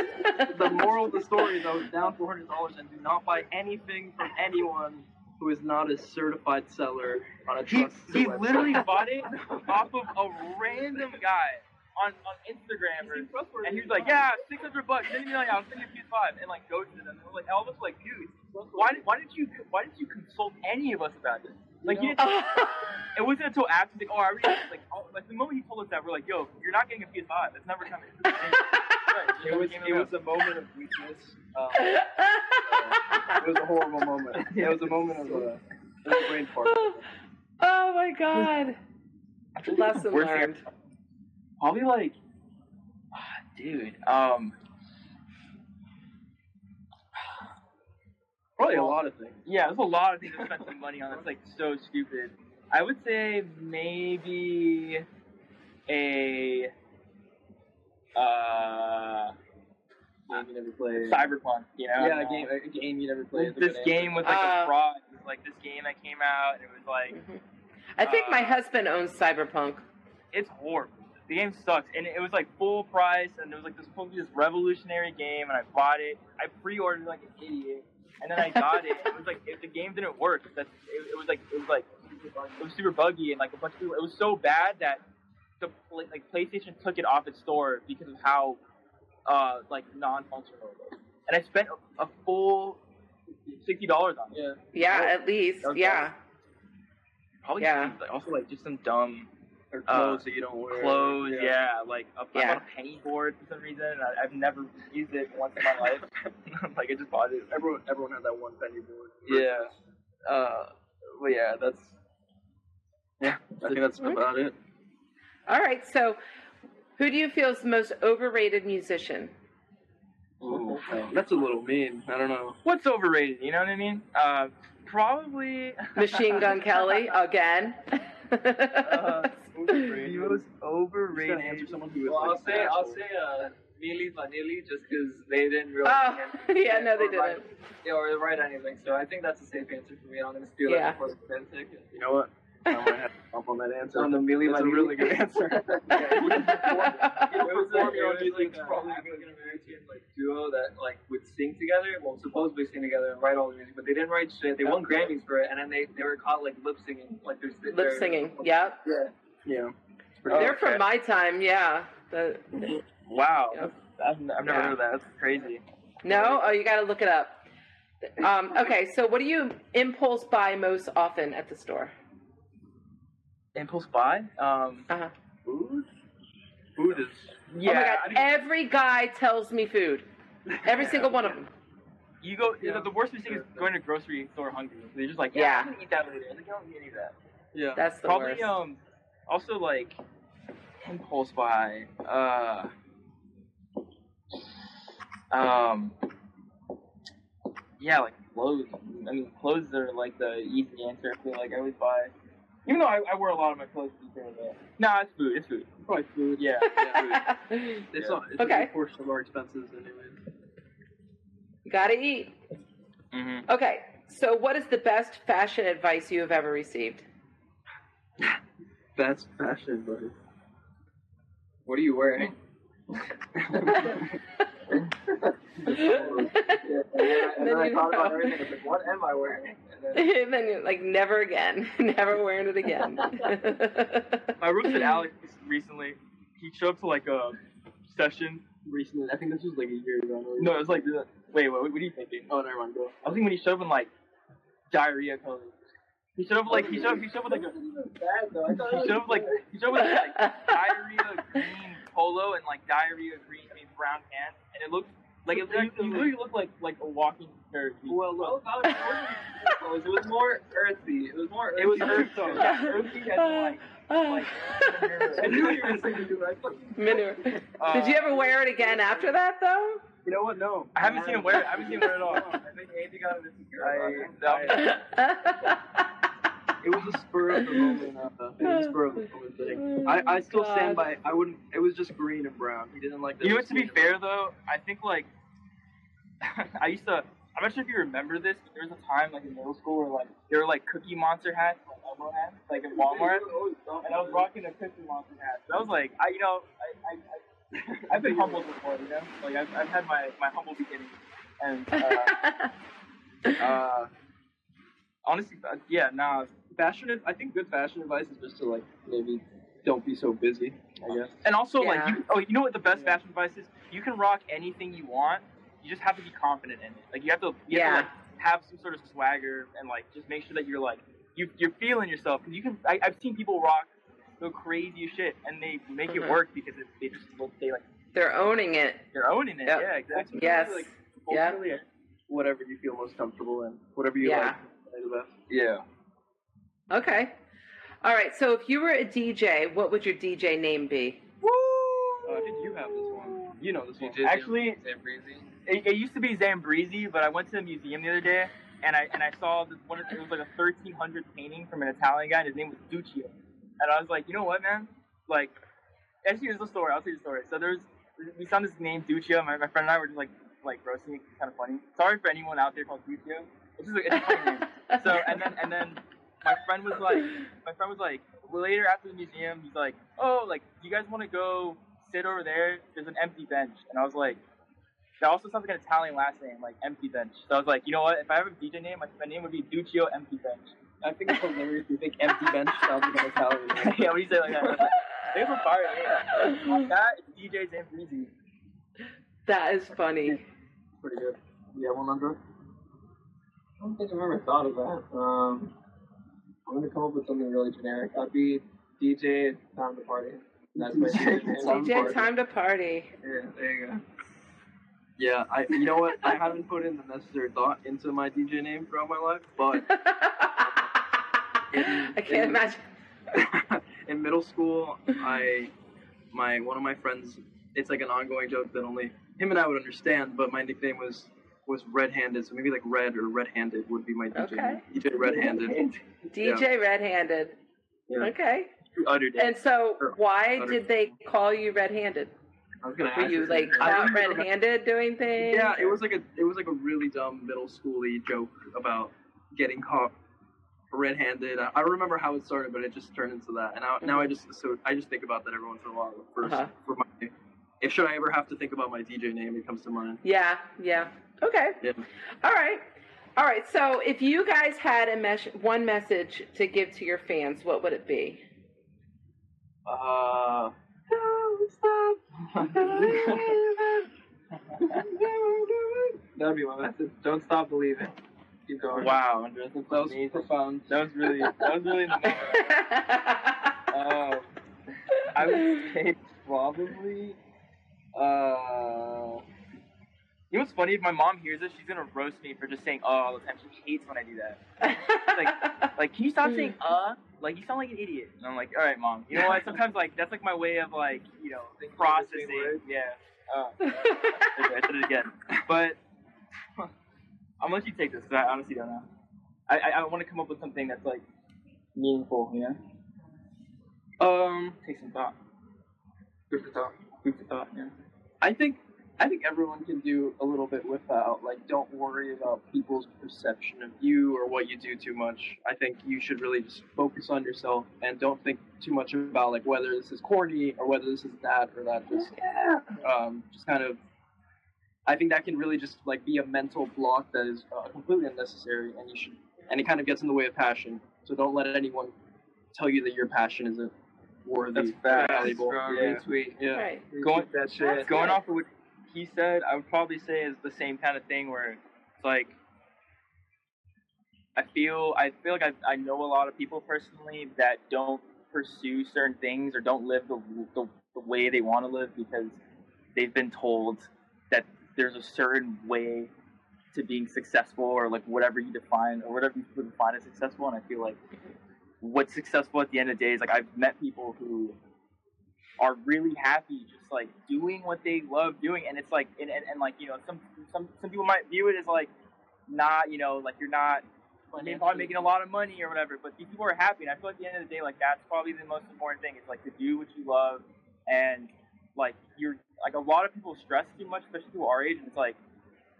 Speaker 4: the moral of the is I was down four hundred dollars and do not buy anything from anyone who is not a certified seller on a
Speaker 2: He
Speaker 4: trusted
Speaker 2: he
Speaker 4: website.
Speaker 2: literally bought it off of a random guy on, on Instagram, or, and he was like, yeah, six hundred bucks, send me like, I'll send you a PS5, and like go to them. And we're like, all of us like, dude, why did why did you why did you consult any of us about this? Like, you didn't, it wasn't until after like, oh, I already like, oh, like the moment he told us that, we're like, yo, you're not getting a PS5. It's never coming.
Speaker 4: It was it was a moment of weakness. Um, it was a horrible moment. It was a moment of uh, a brain fart.
Speaker 1: oh my god. Lesson
Speaker 2: Worst thing
Speaker 1: learned.
Speaker 2: Probably like, ah, dude, um,
Speaker 4: Probably a lot of things.
Speaker 2: yeah, there's a lot of things to spend some money on. It's like so stupid. I would say maybe a uh
Speaker 4: Game you never played.
Speaker 2: cyberpunk. You know?
Speaker 4: Yeah, a game, a game you never played.
Speaker 2: This, this game was like
Speaker 1: Uh,
Speaker 2: a fraud. It was like this game that came out, and it was like
Speaker 1: I think my
Speaker 2: Uh,
Speaker 1: husband owns Cyberpunk.
Speaker 2: it's horrible. The game sucks, and it was like full price, and it was like this supposed to be this revolutionary game, and I bought it. I pre-ordered like an idiot, and then I got it. It was like if the game didn't work, that's it, it was like it was like it was super buggy, and like a bunch of people. It was so bad that the like PlayStation took it off its store because of how uh like non-functional it was. And I spent a, a full sixty dollars on it.
Speaker 4: Yeah.
Speaker 1: Yeah, at least.
Speaker 2: Okay.
Speaker 1: Yeah.
Speaker 2: Probably
Speaker 1: Yeah.
Speaker 2: some- also like just some dumb
Speaker 4: Or
Speaker 2: Uh,
Speaker 4: clothes that you don't wear.
Speaker 2: clothes. Yeah, like a, I
Speaker 1: Yeah.
Speaker 2: bought a penny board for some reason. and I, I've never used it once in my life. like I just bought it.
Speaker 4: Everyone, everyone had that one penny board.
Speaker 2: Yeah. Uh, but yeah, that's
Speaker 4: Yeah. I think that's about it.
Speaker 1: All right. So, who do you feel is the most overrated musician?
Speaker 4: Ooh, that's a little mean. I don't know.
Speaker 2: what's overrated. You know what I mean? Uh, probably
Speaker 1: Machine Gun Kelly again.
Speaker 2: Uh,
Speaker 4: overrated.
Speaker 2: He was overrated.
Speaker 4: gotta answer someone who is
Speaker 5: Well, I'll
Speaker 4: like,
Speaker 5: say I'll
Speaker 4: asshole.
Speaker 5: say uh, Milli Vanilli just because they didn't really
Speaker 1: oh, yeah, no, they didn't.
Speaker 5: yeah, or write anything. So I think that's a safe answer for me. I'm gonna steal
Speaker 1: Yeah.
Speaker 5: it for the Bentic.
Speaker 4: You know what? I'm gonna have to bump on that answer.
Speaker 5: On the Milli
Speaker 4: That's a really good answer.
Speaker 5: yeah, It was,
Speaker 4: perform
Speaker 5: a,
Speaker 4: your own
Speaker 5: it was
Speaker 4: music
Speaker 5: like a
Speaker 4: probably
Speaker 5: African American like duo that like would sing together. Well, supposedly sing together and write all the music, but they didn't write shit. They won Grammys for it, and then they, they were caught like lip singing, like there's
Speaker 1: Lip singing. Yep.
Speaker 5: Yeah.
Speaker 4: yeah.
Speaker 2: Oh,
Speaker 1: They're
Speaker 2: okay.
Speaker 1: from my time. Yeah. The,
Speaker 2: Wow,
Speaker 1: Yep.
Speaker 2: I've, I've never
Speaker 1: Yeah.
Speaker 2: heard of that. That's crazy.
Speaker 1: no. Oh, you got to look it up. Um, okay. So, what do you impulse buy most often at the store?
Speaker 2: Impulse buy. Um,
Speaker 1: Uh-huh.
Speaker 4: Food? Food is.
Speaker 2: yeah.
Speaker 1: oh my god!
Speaker 2: I mean,
Speaker 1: Every guy tells me food. Every single one of them.
Speaker 2: you go.
Speaker 4: You Yeah.
Speaker 2: The worst mistake is going to grocery store hungry. So you're just like, yeah,
Speaker 1: Yeah.
Speaker 2: I'm gonna eat that later. Like, I don't need any of that.
Speaker 4: Yeah.
Speaker 1: That's the
Speaker 2: Probably
Speaker 1: worst.
Speaker 2: um also like impulse buy. Uh um yeah, like clothes. I mean clothes are like the easy answer. I feel like I always buy even though I, I wear a lot of my clothes to be fair though. Nah, it's food, it's food.
Speaker 4: Probably food.
Speaker 2: Yeah.
Speaker 4: It's, not, it's
Speaker 1: Okay.
Speaker 4: a big portion of our expenses anyway.
Speaker 1: you gotta eat.
Speaker 2: mm-hmm.
Speaker 1: Okay. So, what is the best fashion advice you have ever received?
Speaker 4: That's fashion, buddy.
Speaker 5: What are you wearing?
Speaker 1: and
Speaker 5: and then I
Speaker 1: you
Speaker 5: thought about
Speaker 1: know.
Speaker 5: everything. I was like, what am I wearing? And then
Speaker 1: and then you're like, never again. never wearing it again.
Speaker 2: I roasted Alex recently. He showed up to like a session.
Speaker 4: Recently, I think this was like a year ago.
Speaker 2: No, it was like wait, what, what are you thinking?
Speaker 4: Oh, never mind. Go.
Speaker 2: I think when he showed up in like diarrhea colors. He showed up like he showed up, he showed up with like a
Speaker 5: bad though. I thought
Speaker 2: he showed up like he showed up with like diarrhea green polo and like diarrhea green I mean brown pants and it looked like it, you, you literally looked like like a walking parachute.
Speaker 5: Well, look, it wasn't it was more earthy. It was more earthy.
Speaker 2: It was earthy, yeah, earthy as like like
Speaker 5: I knew you were saying you. I fucking
Speaker 1: Manure.
Speaker 2: uh,
Speaker 1: Did you ever wear it again after that, though?
Speaker 4: You know what? No.
Speaker 2: I haven't seen him wear it. I haven't seen him wear it at all.
Speaker 5: I think Andy got it insecure.
Speaker 2: I, I,
Speaker 4: It was a spur of the moment. Uh, it was a spur of the moment thing. I, I still stand by. I wouldn't. It was just green and brown. He didn't like. that
Speaker 2: You know
Speaker 4: it
Speaker 2: what?
Speaker 4: was
Speaker 2: To be
Speaker 4: green and
Speaker 2: fair, though, I think like I used to. I'm not sure if you remember this, but there was a time like in middle school where like there were like Cookie Monster hats, like Elmo hats, like in Walmart, and I was rocking a Cookie Monster hat. So I was like, I you know, I, I, I I've been humbled before, you know, like I've, I've had my my humble beginnings, and uh, uh, honestly, uh, yeah, nah,
Speaker 4: Fashion. I think good fashion advice is just to like maybe don't be so busy. I guess.
Speaker 2: And also,
Speaker 1: Yeah.
Speaker 2: like, you, oh, you know what the best
Speaker 4: Yeah.
Speaker 2: fashion advice is? You can rock anything you want. You just have to be confident in it. Like, you have to, you have
Speaker 1: Yeah.
Speaker 2: to like, have some sort of swagger and like just make sure that you're like you you're feeling yourself. Because you can, I, I've seen people rock the craziest shit and they make
Speaker 1: Mhm.
Speaker 2: it work because it, they just look they like
Speaker 1: They're owning it.
Speaker 2: they're owning it.
Speaker 1: Yep.
Speaker 2: Yeah, exactly.
Speaker 1: Yes.
Speaker 4: Like,
Speaker 1: Yeah.
Speaker 4: Whatever you feel most comfortable in, whatever you
Speaker 1: Yeah.
Speaker 4: like, play the best.
Speaker 2: Yeah.
Speaker 1: Okay. All right. So if you were a DJ, what would your DJ name be?
Speaker 2: Woo!
Speaker 4: Uh, I think you have this one. You know this one.
Speaker 5: DJ
Speaker 2: Actually,
Speaker 5: Sam
Speaker 2: it, it used to be Zambreezy, but I went to the museum the other day and I and I saw this one. It was like a 1300 painting from an Italian guy, and his name was Duccio. And I was like, you know what, man? Like, actually, here's the story. I'll tell you the story. So there's we found this name Duccio. My, my friend and I were just like like roasting it, kind of funny. Sorry for anyone out there called Duccio. It's just a, it's a funny name. So and then and then my friend was like, my friend was like, later after the museum, he's like, oh, like, do you guys want to go sit over there? There's an empty bench, and I was like, that also sounds like an Italian last name, like empty bench. So I was like, you know what? If I have a DJ name, my, my name would be Duccio Empty Bench.
Speaker 4: I think it's hilarious. You think empty bench sounds like an Italian. name.
Speaker 2: yeah, what do you say like that? They have a fire name. That is DJ Zambreezy.
Speaker 1: that is funny.
Speaker 4: Pretty good. You have one, Andre?
Speaker 3: I don't think I've ever thought of that. Um, I'm gonna come up with something really generic. I'd be DJ Time to Party. That's my DJ.
Speaker 4: Time to
Speaker 1: DJ,
Speaker 4: party.
Speaker 1: time to party.
Speaker 3: Yeah, there you go.
Speaker 4: Yeah, I. You know what? I haven't put in the necessary thought into my DJ name throughout my life, but
Speaker 1: I can't imagine.
Speaker 4: in middle school, I, my one of my friends, it's like an ongoing joke that only him and I would understand. But my nickname was was red-handed, so maybe like red or red-handed would be my DJ.
Speaker 1: Okay.
Speaker 4: DJ red-handed.
Speaker 1: DJ red-handed.
Speaker 4: Yeah.
Speaker 1: Okay.
Speaker 2: Uttered.
Speaker 1: And so, why
Speaker 4: Utter-
Speaker 1: did they call you red-handed?
Speaker 3: I was gonna
Speaker 1: Were
Speaker 3: ask
Speaker 1: you like.
Speaker 4: I don't
Speaker 1: red-handed doing things?
Speaker 4: Yeah, it was like a it was like a really dumb middle schooly joke about getting caught red-handed. I I don't remember how it started, but it just turned into that. And now, now I just so I just think about that every once in a while. For,
Speaker 1: Uh-huh.
Speaker 4: for my if should I ever have to think about my DJ name, it comes to mind.
Speaker 1: Yeah. Yeah. Okay.
Speaker 4: Yeah.
Speaker 1: All right. All right. So, if you guys had a mes- one message to give to your fans, what would it be?
Speaker 3: Uh, stop. that'd be my message. Don't stop believing. Keep going.
Speaker 2: Wow, Andres,
Speaker 3: That was
Speaker 2: amazing.
Speaker 3: profound.
Speaker 2: That was really that was really in the moment. Um, I would say probably. Uh, you know what's funny? If my mom hears this, she's gonna roast me for just saying "uh" all the time. She hates when I do that. Like, can you stop saying "uh"? Like, you sound like an idiot. And I'm like, all right, mom. You know what? Sometimes like that's like my way of like you know processing. Yeah. Uh, okay, I did it again. But I'm gonna let you take this because I honestly don't know. I I, I want to come up with something that's like meaningful. You know.
Speaker 3: Um,
Speaker 2: Take some thought.
Speaker 3: good for talk.
Speaker 2: Food for thought. Yeah.
Speaker 4: I think I think everyone can do a little bit without like don't worry about people's perception of you or what you do too much. I think you should really just focus on yourself and don't think too much about like whether this is corny or whether this is that or that. Just um, just kind of. I think that can really just like be a mental block that is uh, completely unnecessary, and you should, and it kind of gets in the way of passion. So don't let anyone tell you that your passion isn't worthy,
Speaker 2: That's
Speaker 4: or valuable.
Speaker 3: Bro,
Speaker 2: Yeah.
Speaker 3: retweet.
Speaker 4: Yeah.
Speaker 1: Right.
Speaker 2: Going
Speaker 3: that shit.
Speaker 1: That's
Speaker 2: going
Speaker 1: good.
Speaker 2: off of what he said, I would probably say is the same kind of thing where it's like I feel I feel like I, I know a lot of people personally that don't pursue certain things or don't live the, the, the way they want to live because they've been told that there's a certain way to being successful or like whatever you define or whatever you define as successful and I feel like what's successful at the end of the day is like I've met people who are really happy just like doing what they love doing. And it's like and, and, and like you know some some some people might view it as like not you know like you're not maybe probably making a lot of money or whatever but these people are happy. And I feel at the end of the day like that's probably the most important thing is like to do what you love. And like you're like a lot of people stress too much especially people our age and it's like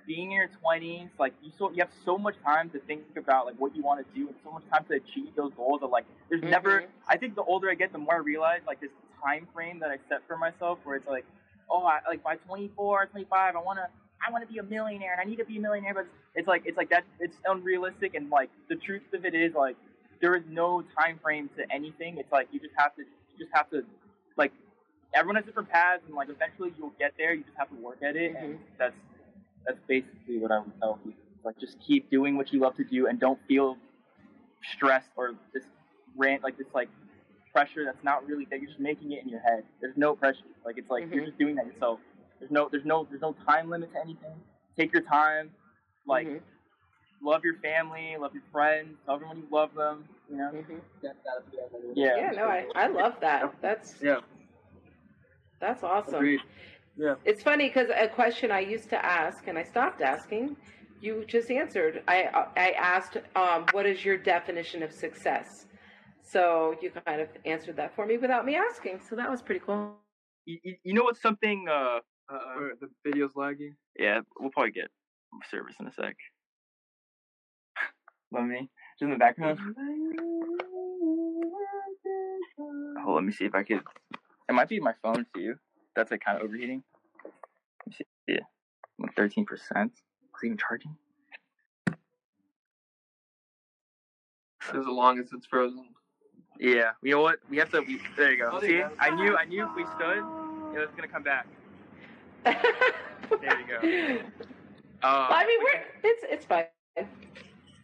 Speaker 2: being in your 20s like you so you have so much time to think about like what you want to do and so much time to achieve those goals that like there's never
Speaker 1: Mhm.
Speaker 2: I think the older I get, the more I realize like this time frame that I set for myself, where it's like, oh, I, like by 24, 25, I wanna, I wanna be a millionaire, and I need to be a millionaire, but it's like, it's like that, it's unrealistic, and like the truth of it is like, there is no time frame to anything. It's like you just have to you just have to like everyone has different paths, and like eventually you'll get there. You just have to work at it, and mm-hmm. that's that's basically what I would tell people. Like just keep doing what you love to do, and don't feel stressed or just rant like this like pressure that's not really that you're just making it in your head. There's no pressure. Like it's like you're
Speaker 1: Mhm.
Speaker 2: just doing that yourself. There's no there's no there's no time limit to anything. Take your time. Like
Speaker 1: Mhm.
Speaker 2: love your family, love your friends, tell everyone you love them. You know.
Speaker 1: Mhm.
Speaker 3: That, that'd be everything.
Speaker 2: Yeah.
Speaker 1: Yeah, no, I, I love that. That's
Speaker 4: Yeah.
Speaker 1: that's awesome.
Speaker 4: Agreed.
Speaker 1: It's funny because a question I used to ask and I stopped asking, you just answered. I I asked, um, "What is your definition of success?" So you kind of answered that for me without me asking. So that was pretty cool.
Speaker 2: You, you, you know what's something? Uh,
Speaker 4: Uh, the video's lagging.
Speaker 2: yeah, we'll probably get service in a sec. Let me just in the background. Oh, let me see if I could. It might be my phone too. That's like kind of overheating. Let me see. Yeah, I'm thirteen percent. Is it even charging?
Speaker 5: As long as it's frozen.
Speaker 2: Yeah. You know what? We have to. We, there you go.
Speaker 5: Oh, there
Speaker 2: see,
Speaker 5: you go.
Speaker 2: I knew. I knew if we stood, it was gonna come back.
Speaker 1: there
Speaker 2: you go. Uh,
Speaker 1: I mean, we're it's it's fine.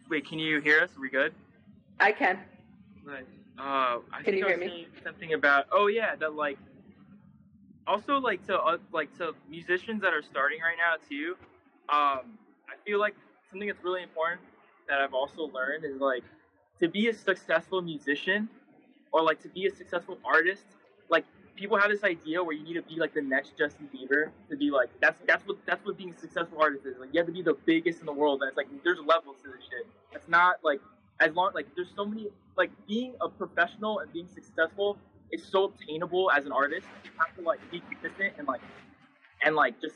Speaker 2: wait, can you hear us? Are we good?
Speaker 1: I can.
Speaker 2: Nice. Uh, I
Speaker 1: Can
Speaker 2: think
Speaker 1: you
Speaker 2: I
Speaker 1: hear me?
Speaker 2: something about. Oh yeah, that like. Also, like to uh, like to musicians that are starting right now too. Um, I feel like something that's really important that I've also learned is like to be a successful musician or like to be a successful artist. Like people have this idea where you need to be like the next Justin Bieber to be like that's that's what that's what being a successful artist is. Like you have to be the biggest in the world. And it's like there's levels to this shit. It's not like as long like there's so many like being a professional and being successful is so obtainable as an artist. You have to like be consistent and like and like just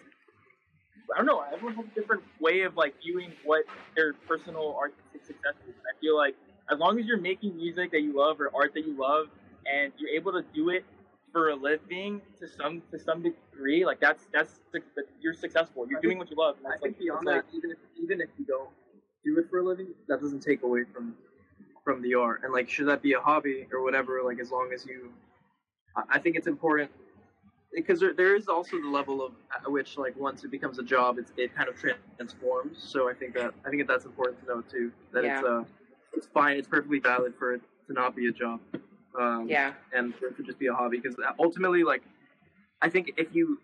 Speaker 2: I don't know. Everyone has a different way of like viewing what their personal artistic success is. I feel like as long as you're making music that you love or art that you love, and you're able to do it for a living to some to some degree, like that's that's you're successful. You're
Speaker 4: I
Speaker 2: doing what you love. And
Speaker 4: I
Speaker 2: that's
Speaker 4: think beyond
Speaker 2: it's
Speaker 4: that, even if even if you don't do it for a living, that doesn't take away from from the art. And like, should that be a hobby or whatever? Like, as long as you, I- I think it's important because there, there is also the level of at which like once it becomes a job, it's, it kind of transforms. So I think that I think that that's important to know too. That it's uh, it's fine. It's perfectly valid for it to not be a job. Um,
Speaker 1: Yeah.
Speaker 4: and for it to just be a hobby because ultimately like i think if you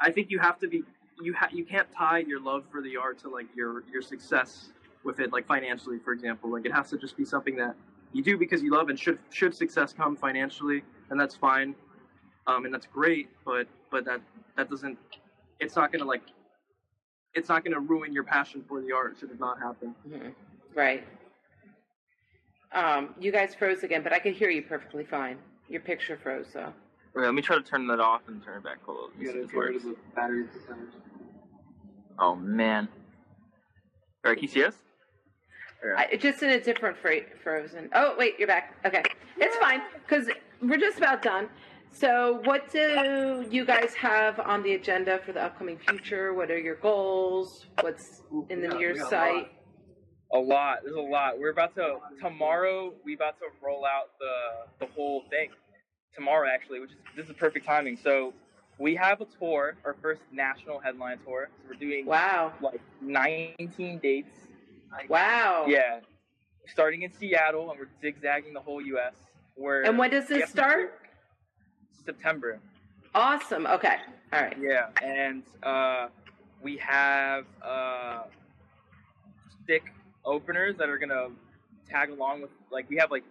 Speaker 4: i think you have to be you ha- you can't tie your love for the art to like your your success with it like financially for example like it has to just be something that you do because you love and should should success come financially and that's fine um and that's great but but that that doesn't it's not gonna like it's not gonna ruin your passion for the art should it not happen
Speaker 1: Mhm. Right. Um, you guys froze again, but I could hear you perfectly fine. Your picture froze, so.
Speaker 2: Wait, let me try to turn that off and turn it back. Hold on. let me
Speaker 5: You
Speaker 2: see
Speaker 5: gotta
Speaker 2: if it
Speaker 5: get rid
Speaker 2: works.
Speaker 5: of the battery.
Speaker 2: Oh man. All right, can you see us?
Speaker 1: I, just in a different fra- frozen. Oh, wait, you're back. Okay. It's fine, because we're just about done. So, what do you guys have on the agenda for the upcoming future? What are your goals? What's in the
Speaker 5: Yeah,
Speaker 1: near
Speaker 5: we got
Speaker 1: sight?
Speaker 2: A lot. There's a lot. We're about to tomorrow. We about to roll out the the whole thing tomorrow actually, which is this is perfect timing. So we have a tour, our first national headline tour. So we're doing
Speaker 1: Wow.
Speaker 2: like 19 dates.
Speaker 1: Wow.
Speaker 2: Yeah, starting in Seattle and we're zigzagging the whole U.S. We're
Speaker 1: And when does this start?
Speaker 2: September.
Speaker 1: Awesome. Okay. All right.
Speaker 2: Yeah, and uh, we have uh, stick openers that are gonna tag along with like we have like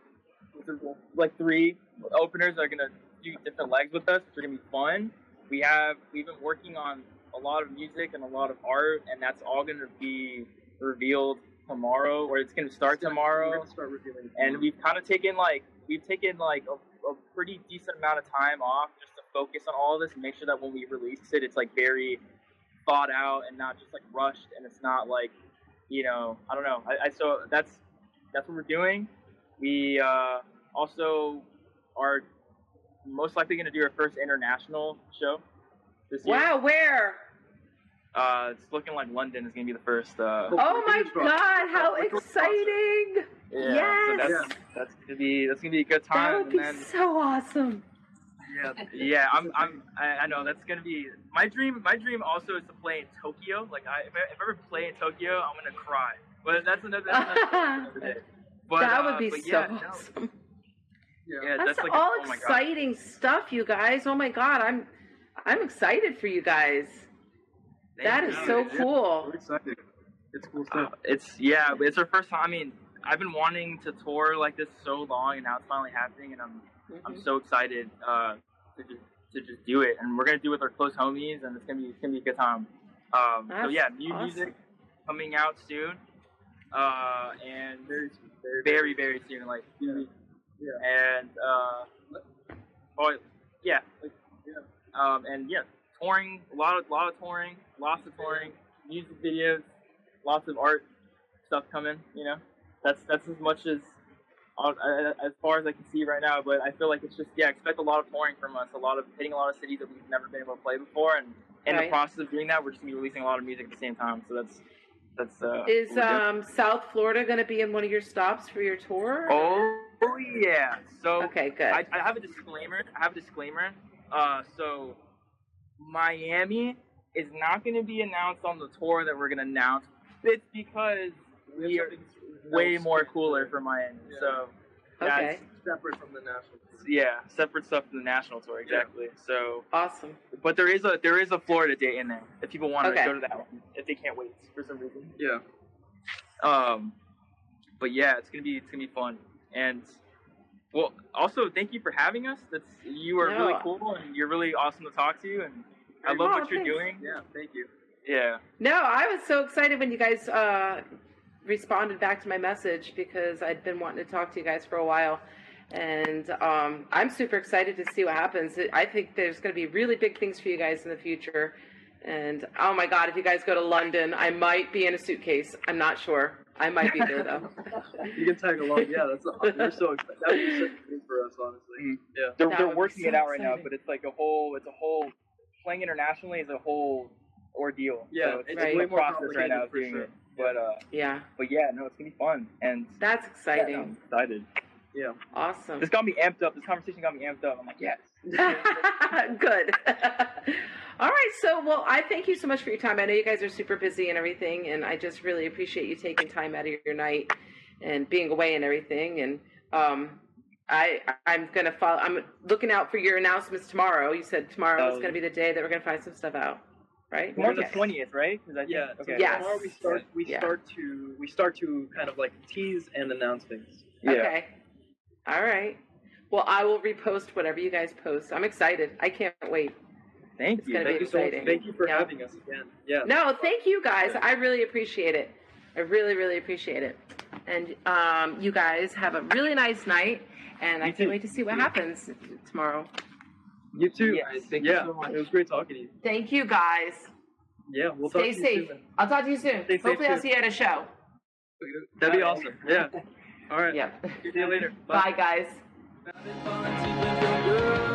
Speaker 2: like three openers that are gonna do different legs with us, which are gonna be fun. We have we've been working on a lot of music and a lot of art, and that's all gonna be revealed tomorrow, or it's gonna start tomorrow.
Speaker 4: start
Speaker 2: and we've kind of taken like we've taken like a, a pretty decent amount of time off just to focus on all of this and make sure that when we release it it's like very thought out and not just like rushed and it's not like you know i don't know i, I so that's that's what we're doing we uh, also are most likely going to do our first international show this year
Speaker 1: Wow. Where?
Speaker 2: uh, it's looking like london is going to be the first uh,
Speaker 1: Oh my
Speaker 4: Fingers crossed.
Speaker 1: God! How
Speaker 4: Fingers
Speaker 1: exciting!
Speaker 2: yeah,
Speaker 1: Yes.
Speaker 2: so that's, that's gonna be that's gonna be a good time
Speaker 1: That would be
Speaker 2: then
Speaker 1: so awesome.
Speaker 4: Yeah.
Speaker 2: Yeah, I'm. I'm. I, I know that's gonna be my dream. My dream also is to play in Tokyo. Like, I, if, I, if I ever play in Tokyo, I'm gonna cry. But that's another. That's another. But,
Speaker 1: that
Speaker 2: uh,
Speaker 1: would be
Speaker 2: but
Speaker 1: so
Speaker 2: yeah, no,
Speaker 1: awesome.
Speaker 2: yeah,
Speaker 1: That's,
Speaker 2: that's, like
Speaker 1: all
Speaker 2: oh
Speaker 1: exciting stuff, you guys. Oh my god, I'm I'm excited for you guys.
Speaker 2: Thank
Speaker 1: That is
Speaker 2: you.
Speaker 1: so
Speaker 4: Yeah.
Speaker 1: cool.
Speaker 4: We're excited. It's cool
Speaker 2: Uh,
Speaker 4: stuff.
Speaker 2: it's yeah, it's our first time. I mean, I've been wanting to tour like this so long, and now it's finally happening, and I'm I'm
Speaker 1: Mhm.
Speaker 2: so excited uh, to just to just do it. And we're gonna do it with our close homies, and it's gonna be it's gonna be a good time. Um, so yeah, new
Speaker 1: awesome.
Speaker 2: music coming out soon, uh, and
Speaker 4: Very, very,
Speaker 2: very very soon, like
Speaker 4: Yeah.
Speaker 2: and uh, oh yeah, yeah. Um, and yeah, touring, a lot of lot of touring, lots of touring, music videos, lots of art stuff coming. You know, that's that's as much as as far as I can see right now. But I feel like it's just yeah, expect a lot of touring from us, a lot of hitting a lot of cities that we've never been able to play before, and in
Speaker 1: Right.
Speaker 2: the process of doing that, we're just gonna be releasing a lot of music at the same time. So that's that's uh,
Speaker 1: Is
Speaker 2: what we're doing.
Speaker 1: um South Florida going to be in one of your stops for your tour?
Speaker 2: oh, oh yeah, so.
Speaker 1: Okay, good.
Speaker 2: I, I have a disclaimer. I have a disclaimer. Uh, so Miami is not going to be announced on the tour that we're going to announce. It's because we are way more cooler for Miami.
Speaker 4: Yeah.
Speaker 2: So
Speaker 1: okay,
Speaker 4: separate from the national.
Speaker 2: yeah, separate stuff from the national tour exactly. So,
Speaker 1: awesome.
Speaker 2: but there is a there is a Florida date in there if people want
Speaker 1: Okay.
Speaker 2: to go to that one if they can't wait for some reason.
Speaker 4: Yeah.
Speaker 2: Um, but yeah, it's gonna be it's gonna be fun. And well, also thank you for having us. That's you are really cool and you're really awesome to talk to. And I love
Speaker 1: Oh,
Speaker 2: what you're doing.
Speaker 4: Yeah. Thank you.
Speaker 2: Yeah,
Speaker 1: No, I was so excited when you guys uh, responded back to my message because I'd been wanting to talk to you guys for a while. And um, I'm super excited to see what happens. I think there's going to be really big things for you guys in the future. And oh my God, if you guys go to London, I might be in a suitcase. I'm not sure. I might be there though.
Speaker 4: You can tag along. Yeah, that's we're so excited. That would be such a thing for us, honestly.
Speaker 2: Mm.
Speaker 4: Yeah.
Speaker 2: they're
Speaker 1: That
Speaker 2: they're working
Speaker 1: so
Speaker 2: it out right now, but it's like a whole it's a whole playing internationally is a whole ordeal.
Speaker 4: Yeah,
Speaker 2: so it's
Speaker 1: it's
Speaker 2: a
Speaker 1: way
Speaker 4: more
Speaker 2: process right now
Speaker 4: for
Speaker 2: doing
Speaker 4: sure.
Speaker 2: it. But uh,
Speaker 1: yeah,
Speaker 2: but yeah, no, it's gonna be fun and
Speaker 1: that's
Speaker 2: yeah,
Speaker 1: exciting.
Speaker 2: no, I'm excited.
Speaker 4: Yeah.
Speaker 1: Awesome.
Speaker 2: This got me amped up. This conversation got me amped up. I'm like, yes.
Speaker 1: Good. All right. So, well, I thank you so much for your time. I know you guys are super busy and everything, and I just really appreciate you taking time out of your night and being away and everything. And um, I, I'm gonna follow. I'm looking out for your announcements tomorrow. You said tomorrow is
Speaker 2: Oh.
Speaker 1: gonna be the day that we're gonna find some stuff out, right?
Speaker 2: Tomorrow's
Speaker 1: Yes.
Speaker 2: the twentieth, right? 'Cause I think-
Speaker 4: Yeah. So
Speaker 2: Okay.
Speaker 1: Yes.
Speaker 4: tomorrow we start. We
Speaker 1: Yeah.
Speaker 4: start to we start to kind of like tease and announce things.
Speaker 2: Yeah.
Speaker 1: Okay. All right. Well, I will repost whatever you guys post. I'm excited. I can't wait.
Speaker 2: Thank
Speaker 1: It's
Speaker 2: you.
Speaker 1: gonna be
Speaker 4: Thank you so much. Thank you for
Speaker 1: Yeah.
Speaker 4: having us again. Yeah.
Speaker 1: No, thank you guys. I really appreciate it. I really, really appreciate it. And um, you guys have a really nice night, and I
Speaker 2: You
Speaker 1: can't
Speaker 2: too.
Speaker 1: wait to see what happens tomorrow.
Speaker 4: You too.
Speaker 2: Yes, thank you
Speaker 4: yeah.
Speaker 2: so much.
Speaker 4: It was great talking to you.
Speaker 1: Thank you guys.
Speaker 4: Yeah. We'll
Speaker 1: Stay
Speaker 4: talk to
Speaker 1: safe.
Speaker 4: you soon.
Speaker 1: I'll talk to you soon.
Speaker 4: Stay safe,
Speaker 1: Hopefully, I'll see you at a show.
Speaker 4: That'd be
Speaker 2: All right.
Speaker 4: awesome. Yeah. All right.
Speaker 1: Yeah.
Speaker 4: See you later.
Speaker 1: Bye, guys.
Speaker 4: Bye.